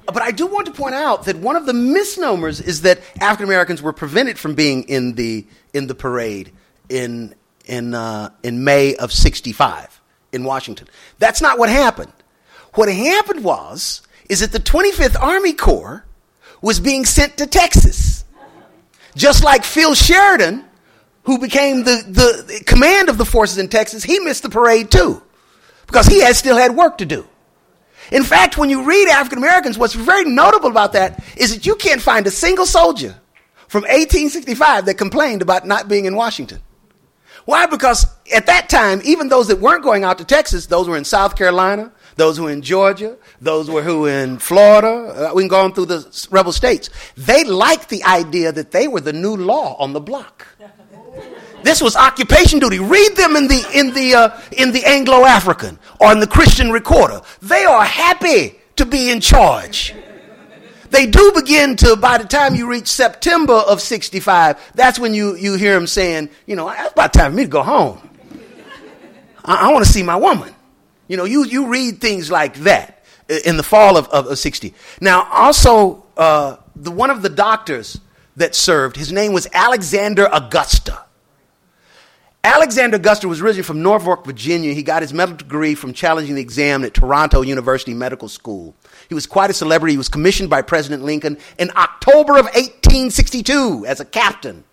But I do want to point out that one of the misnomers is that African Americans were prevented from being in the, in the parade in, in, uh, in May of 65 in Washington. That's not what happened. What happened was, is that the 25th Army Corps was being sent to Texas. Just like Phil Sheridan, who became the, the, the command of the forces in Texas, he missed the parade too, because he had still had work to do. In fact, when you read African Americans, what's very notable about that is that you can't find a single soldier from 1865 that complained about not being in Washington. Why? Because at that time, even those that weren't going out to Texas, those were in South Carolina, those who were in Georgia, those were who were in Florida, uh, we can go on through the rebel states. They liked the idea that they were the new law on the block. This was occupation duty. Read them in the in the uh, in the Anglo African or in the Christian Recorder. They are happy to be in charge. They do begin to, by the time you reach September of 65, that's when you, you hear them saying, you know, it's about time for me to go home. I, I want to see my woman. You know, you, you read things like that in the fall of, of, of 60. Now, also, uh, the, one of the doctors that served, his name was Alexander Augusta. Alexander Augusta was originally from Norfolk, Virginia. He got his medical degree from challenging the exam at Toronto University Medical School. He was quite a celebrity. He was commissioned by President Lincoln in October of 1862 as a captain.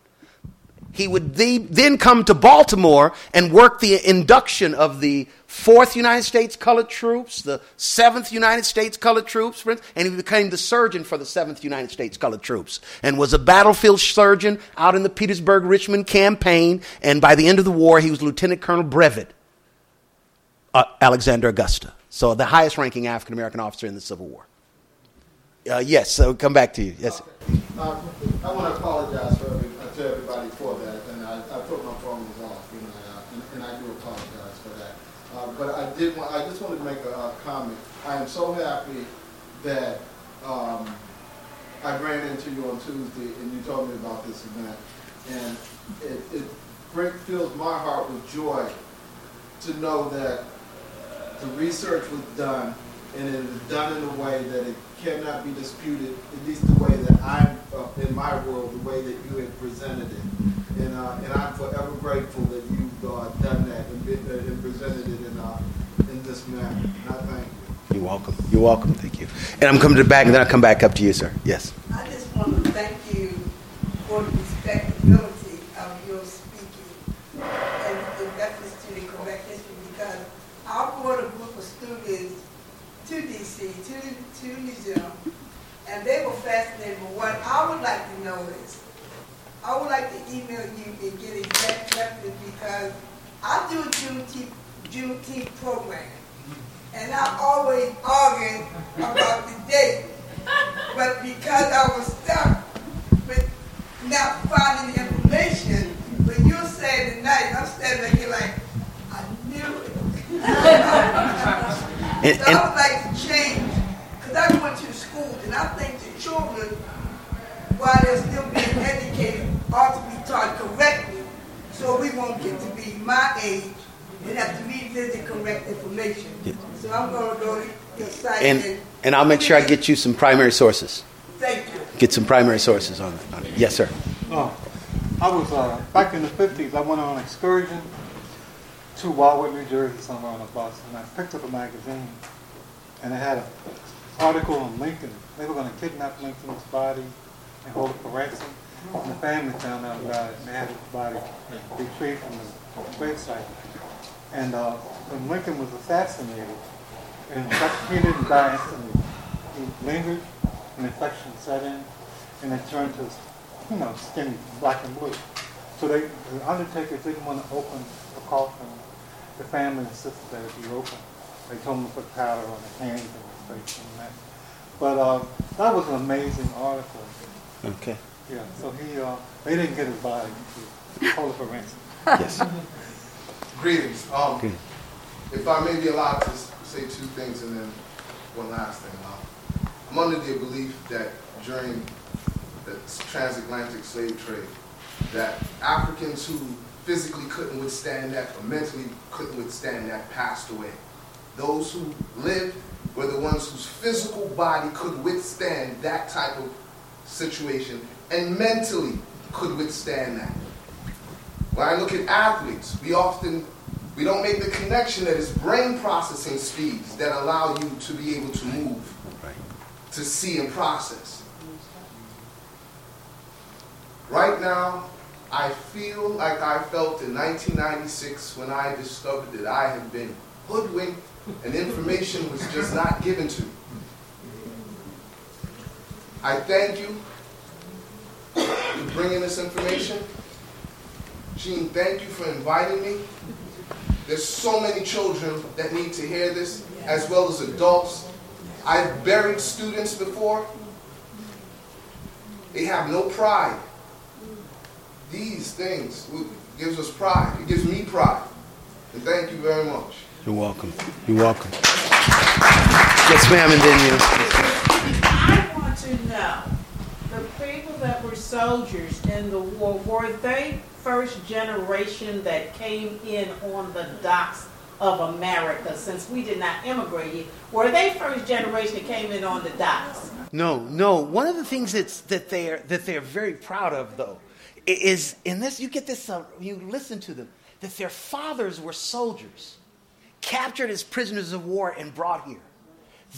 He would then come to Baltimore and work the induction of the 4th United States Colored Troops, the 7th United States Colored Troops, and he became the surgeon for the 7th United States Colored Troops and was a battlefield surgeon out in the Petersburg Richmond campaign. And by the end of the war, he was Lieutenant Colonel Brevet uh, Alexander Augusta. So the highest ranking African American officer in the Civil War. Uh, yes, so come back to you. Yes. Uh, I want to apologize for every, uh, to everybody for that, and I, I put my phone off, you know, uh, and, and, I do apologize for that. Uh, but I did. Want, I just wanted to make a, a comment. I am so happy that um, I ran into you on Tuesday, and you told me about this event, and it, it fills my heart with joy to know that the research was done, and it was done in a way that it cannot be disputed, at least the way that I'm, uh, in my world, the way that you have presented it. And, uh, and I'm forever grateful that you've uh, done that and, been, uh, and presented it in, uh, in this manner. And I thank you. You're welcome. You're welcome. Thank you. And I'm coming to the back, and then I'll come back up to you, sir. Yes. I just want to thank you for the respectability of your speaking and the reference to the correct history because I brought a group of students to DC, to, to museum, and they were fascinated. But what I would like to know is, I would like to email you and get exact reference because I do a Juneteenth, Juneteenth program, and I always argue about the date. But because I was stuck with not finding the information, when you say tonight, I'm standing here like, I knew it. And, So I would like to change, because I went to school, and I think the children, while they're still being educated, ought to be taught correctly, so we won't get to be my age and have to revisit correct information. So I'm gonna go to your site and, and. and I'll make sure I get you some primary sources. Thank you. Get some primary sources on it. On it. Yes, sir. Oh, I was uh, back in the fifties. I went on an excursion to Wildwood, New Jersey, somewhere on a bus, and I picked up a magazine, and it had an article on Lincoln. They were going to kidnap Lincoln's body and hold it for ransom. And the family found out about it, and they had his body retrieved from the gravesite. And uh, when Lincoln was assassinated, and he didn't die instantly. He lingered, an infection set in, and it turned to, you know, skin black and blue. So they, the undertakers didn't want to open the coffin. The family insisted that it be open. They told him to put powder on the hands and his face and that. But uh, that was an amazing article. Okay. Yeah. So he, uh, they didn't get his body. He hold it for ransom. Yes. Greetings. Um, Good. if I may be allowed to say two things and then one last thing. Uh, I'm under the belief that during the transatlantic slave trade, that Africans who physically couldn't withstand that or mentally couldn't withstand that passed away. Those who lived were the ones whose physical body could withstand that type of situation and mentally could withstand that. When I look at athletes, we often we don't make the connection that it's brain processing speeds that allow you to be able to move, to see and process. Right now, I feel like I felt in 1996 when I discovered that I had been hoodwinked and information was just not given to me. I thank you for bringing this information. Gene, thank you for inviting me. There's so many children that need to hear this, as well as adults. I've buried students before. They have no pride. These things gives us pride. It gives me pride. And thank you very much. You're welcome. You're welcome. Yes, ma'am, and then you. I want to know the people that were soldiers in the war, were they first generation that came in on the docks of America since we did not immigrate here? Were they first generation that came in on the docks? No, no. One of the things that's, that they're that they're very proud of, though, is in this. You get this. Uh, you listen to them that their fathers were soldiers captured as prisoners of war and brought here.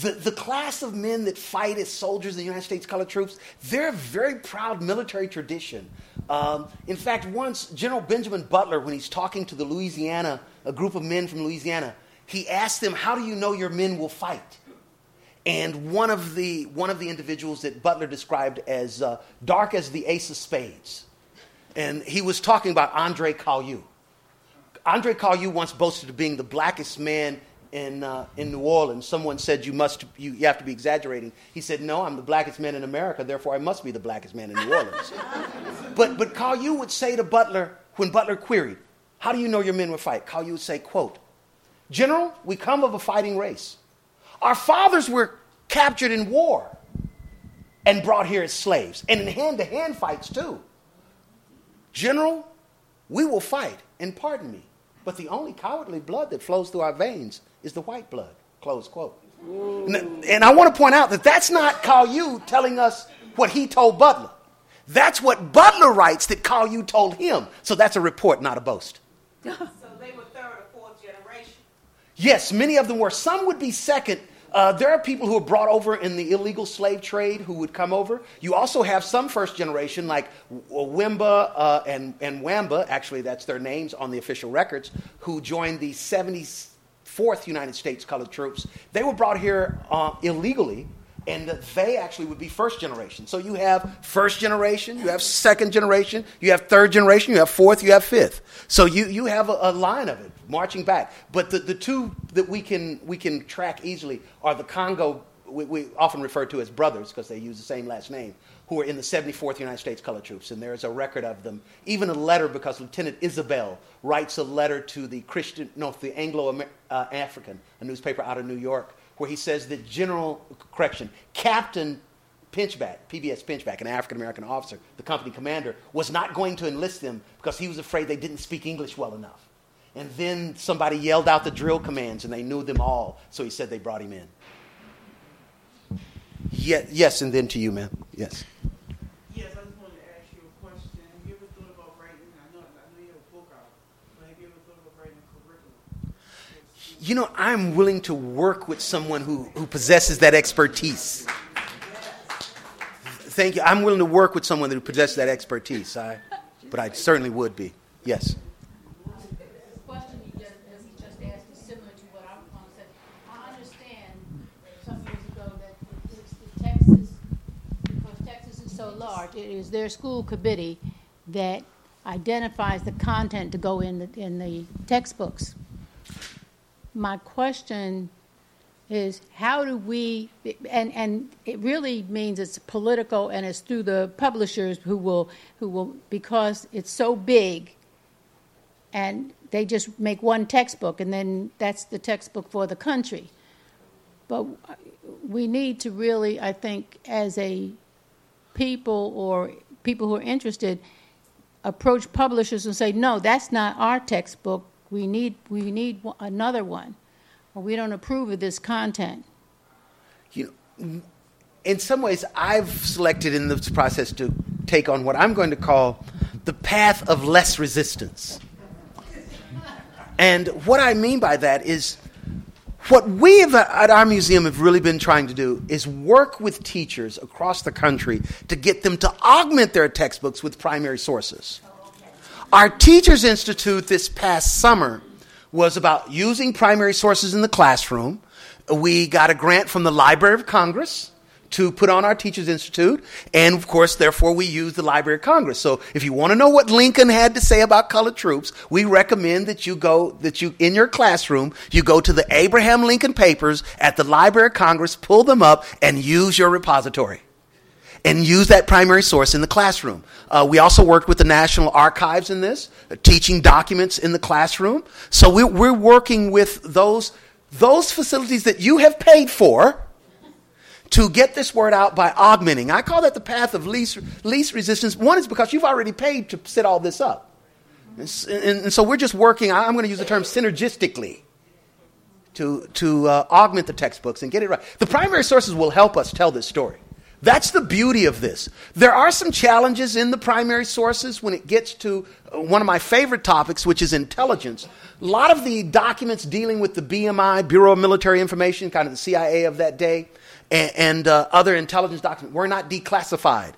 The, the class of men that fight as soldiers in the United States colored troops, they're a very proud military tradition. Um, in fact, once General Benjamin Butler, when he's talking to the Louisiana, a group of men from Louisiana, he asked them, How do you know your men will fight? And one of the, one of the individuals that Butler described as uh, dark as the ace of spades. And he was talking about Andre Cailloux. Andre Cailloux once boasted of being the blackest man in, uh, in New Orleans. Someone said, you, must, you, you have to be exaggerating. He said, No, I'm the blackest man in America, therefore I must be the blackest man in New Orleans. but, but Cailloux would say to Butler, when Butler queried, How do you know your men will fight? Cailloux would say, quote, General, we come of a fighting race. Our fathers were captured in war and brought here as slaves, and in hand to hand fights too. General, we will fight, and pardon me, but the only cowardly blood that flows through our veins is the white blood. Close quote. And, and I want to point out that that's not Cailloux telling us what he told Butler. That's what Butler writes that Cailloux told him. So that's a report, not a boast. so they were third or fourth generation. Yes, many of them were. Some would be second, uh, there are people who were brought over in the illegal slave trade who would come over. You also have some first generation, like Wimba uh, and, and Wamba, actually, that's their names on the official records, who joined the 74th United States Colored Troops. They were brought here uh, illegally and they actually would be first generation. So you have first generation, you have second generation, you have third generation, you have fourth, you have fifth. So you, you have a, a line of it marching back. But the, the two that we can, we can track easily are the Congo, we, we often refer to as brothers because they use the same last name, who are in the 74th United States Colored Troops. And there's a record of them, even a letter because Lieutenant Isabelle writes a letter to the Christian, no, the Anglo uh, African, a newspaper out of New York where he says that General, correction, Captain Pinchback, PBS Pinchback, an African American officer, the company commander, was not going to enlist them because he was afraid they didn't speak English well enough. And then somebody yelled out the drill commands and they knew them all, so he said they brought him in. Yeah, yes, and then to you, ma'am. Yes. Yes, I just wanted to ask you a question. Have you ever thought about writing? I know, I know you have a book out, but have you ever thought about writing a curriculum? You know, I'm willing to work with someone who, who possesses that expertise. Thank you. I'm willing to work with someone who possesses that expertise. I, but I certainly would be. Yes. so large. It is their school committee that identifies the content to go in the, in the textbooks my question is how do we and and it really means it's political and it's through the publishers who will who will because it's so big and they just make one textbook and then that's the textbook for the country. But we need to really, I think, as a people or people who are interested, approach publishers and say, no, that's not our textbook. We need, we need another one. Or we don't approve of this content. You know, in some ways, I've selected in this process to take on what I'm going to call the path of less resistance. And what I mean by that is what we have, at our museum have really been trying to do is work with teachers across the country to get them to augment their textbooks with primary sources. Our Teachers Institute this past summer was about using primary sources in the classroom. We got a grant from the Library of Congress to put on our Teachers Institute. And of course, therefore, we use the Library of Congress. So if you want to know what Lincoln had to say about colored troops, we recommend that you go, that you, in your classroom, you go to the Abraham Lincoln papers at the Library of Congress, pull them up, and use your repository. And use that primary source in the classroom. Uh, we also worked with the National Archives in this, uh, teaching documents in the classroom. So we, we're working with those, those facilities that you have paid for, to get this word out by augmenting. I call that the path of least, least resistance. One is because you've already paid to set all this up. And, and, so we're just working, I'm going to use the term synergistically to, to uh, augment the textbooks and get it right. The primary sources will help us tell this story. That's the beauty of this. There are some challenges in the primary sources when it gets to uh, one of my favorite topics, which is intelligence. A lot of the documents dealing with the BMI, Bureau of Military Information, kind of the CIA of that day, and, and uh, other intelligence documents were not declassified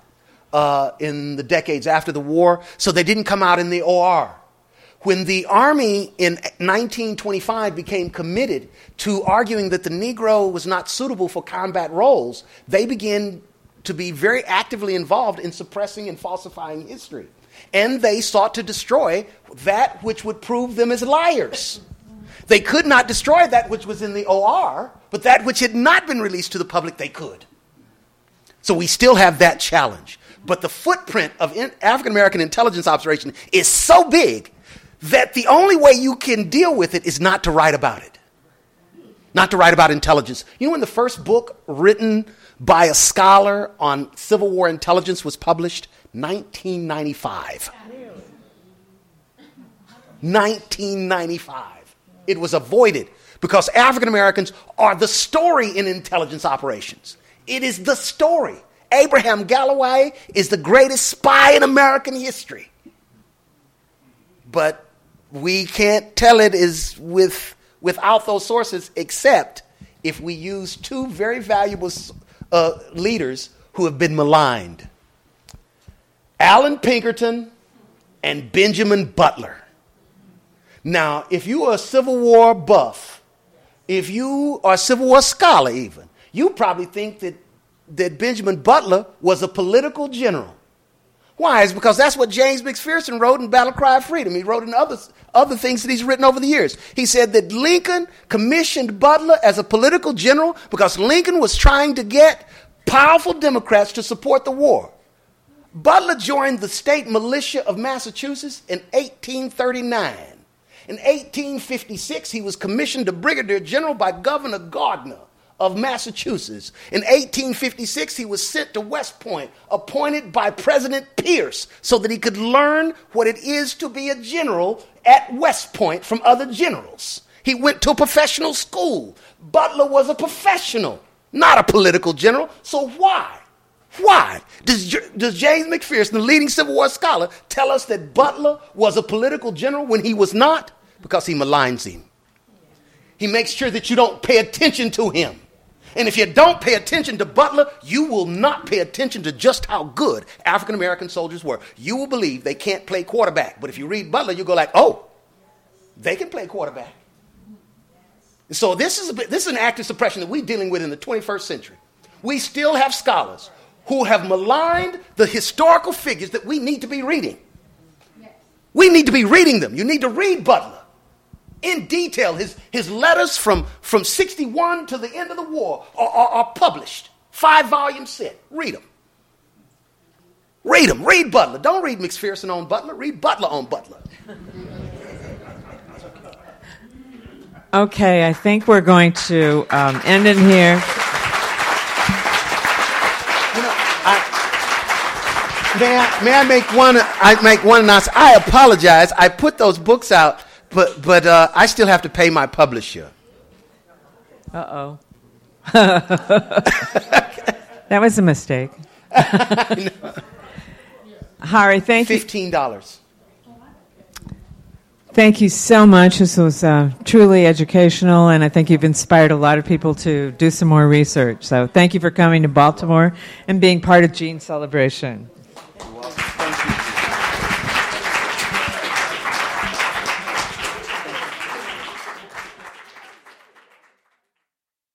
uh, in the decades after the war, so they didn't come out in the OR. When the Army in 1925 became committed to arguing that the Negro was not suitable for combat roles, they began to be very actively involved in suppressing and falsifying history. And they sought to destroy that which would prove them as liars. They could not destroy that which was in the OR, but that which had not been released to the public, they could. So we still have that challenge. But the footprint of African American intelligence observation is so big that the only way you can deal with it is not to write about it. Not to write about intelligence. You know when the first book written by a scholar on Civil War intelligence was published? 1995. 1995 it was avoided because African Americans are the story in intelligence operations. It is the story. Abraham Galloway is the greatest spy in American history. But we can't tell it is with, without those sources except if we use two very valuable uh, leaders who have been maligned Allan Pinkerton and Benjamin Butler. Now, if you are a Civil War buff, if you are a Civil War scholar, even, you probably think that, that Benjamin Butler was a political general. Why? It's because that's what James McPherson wrote in Battle Cry of Freedom. He wrote in other, other things that he's written over the years. He said that Lincoln commissioned Butler as a political general because Lincoln was trying to get powerful Democrats to support the war. Butler joined the state militia of Massachusetts in 1839. In 1856, he was commissioned a brigadier general by Governor Gardner of Massachusetts. In 1856, he was sent to West Point, appointed by President Pierce, so that he could learn what it is to be a general at West Point from other generals. He went to a professional school. Butler was a professional, not a political general. So why? Why? Does, does James McPherson, the leading Civil War scholar, tell us that Butler was a political general when he was not? because he maligns him. He makes sure that you don't pay attention to him. And if you don't pay attention to Butler, you will not pay attention to just how good African American soldiers were. You will believe they can't play quarterback. But if you read Butler, you go like, oh, they can play quarterback. So this is, bit, this is an active suppression that we're dealing with in the 21st century. We still have scholars who have maligned the historical figures that we need to be reading. We need to be reading them. You need to read Butler in detail. His, his letters from, from 61 to the end of the war are, are, are published. Five volume set. Read them. Read them. Read Butler. Don't read McPherson on Butler. Read Butler on Butler. Okay, I think we're going to um, end it here. May I, may I make one? I make one announcement. I apologize. I put those books out, but but uh, I still have to pay my publisher. Uh oh. that was a mistake. Hari, thank you. Fifteen dollars. Thank you so much. This was uh, truly educational, and I think you've inspired a lot of people to do some more research. So, thank you for coming to Baltimore and being part of Gene Celebration.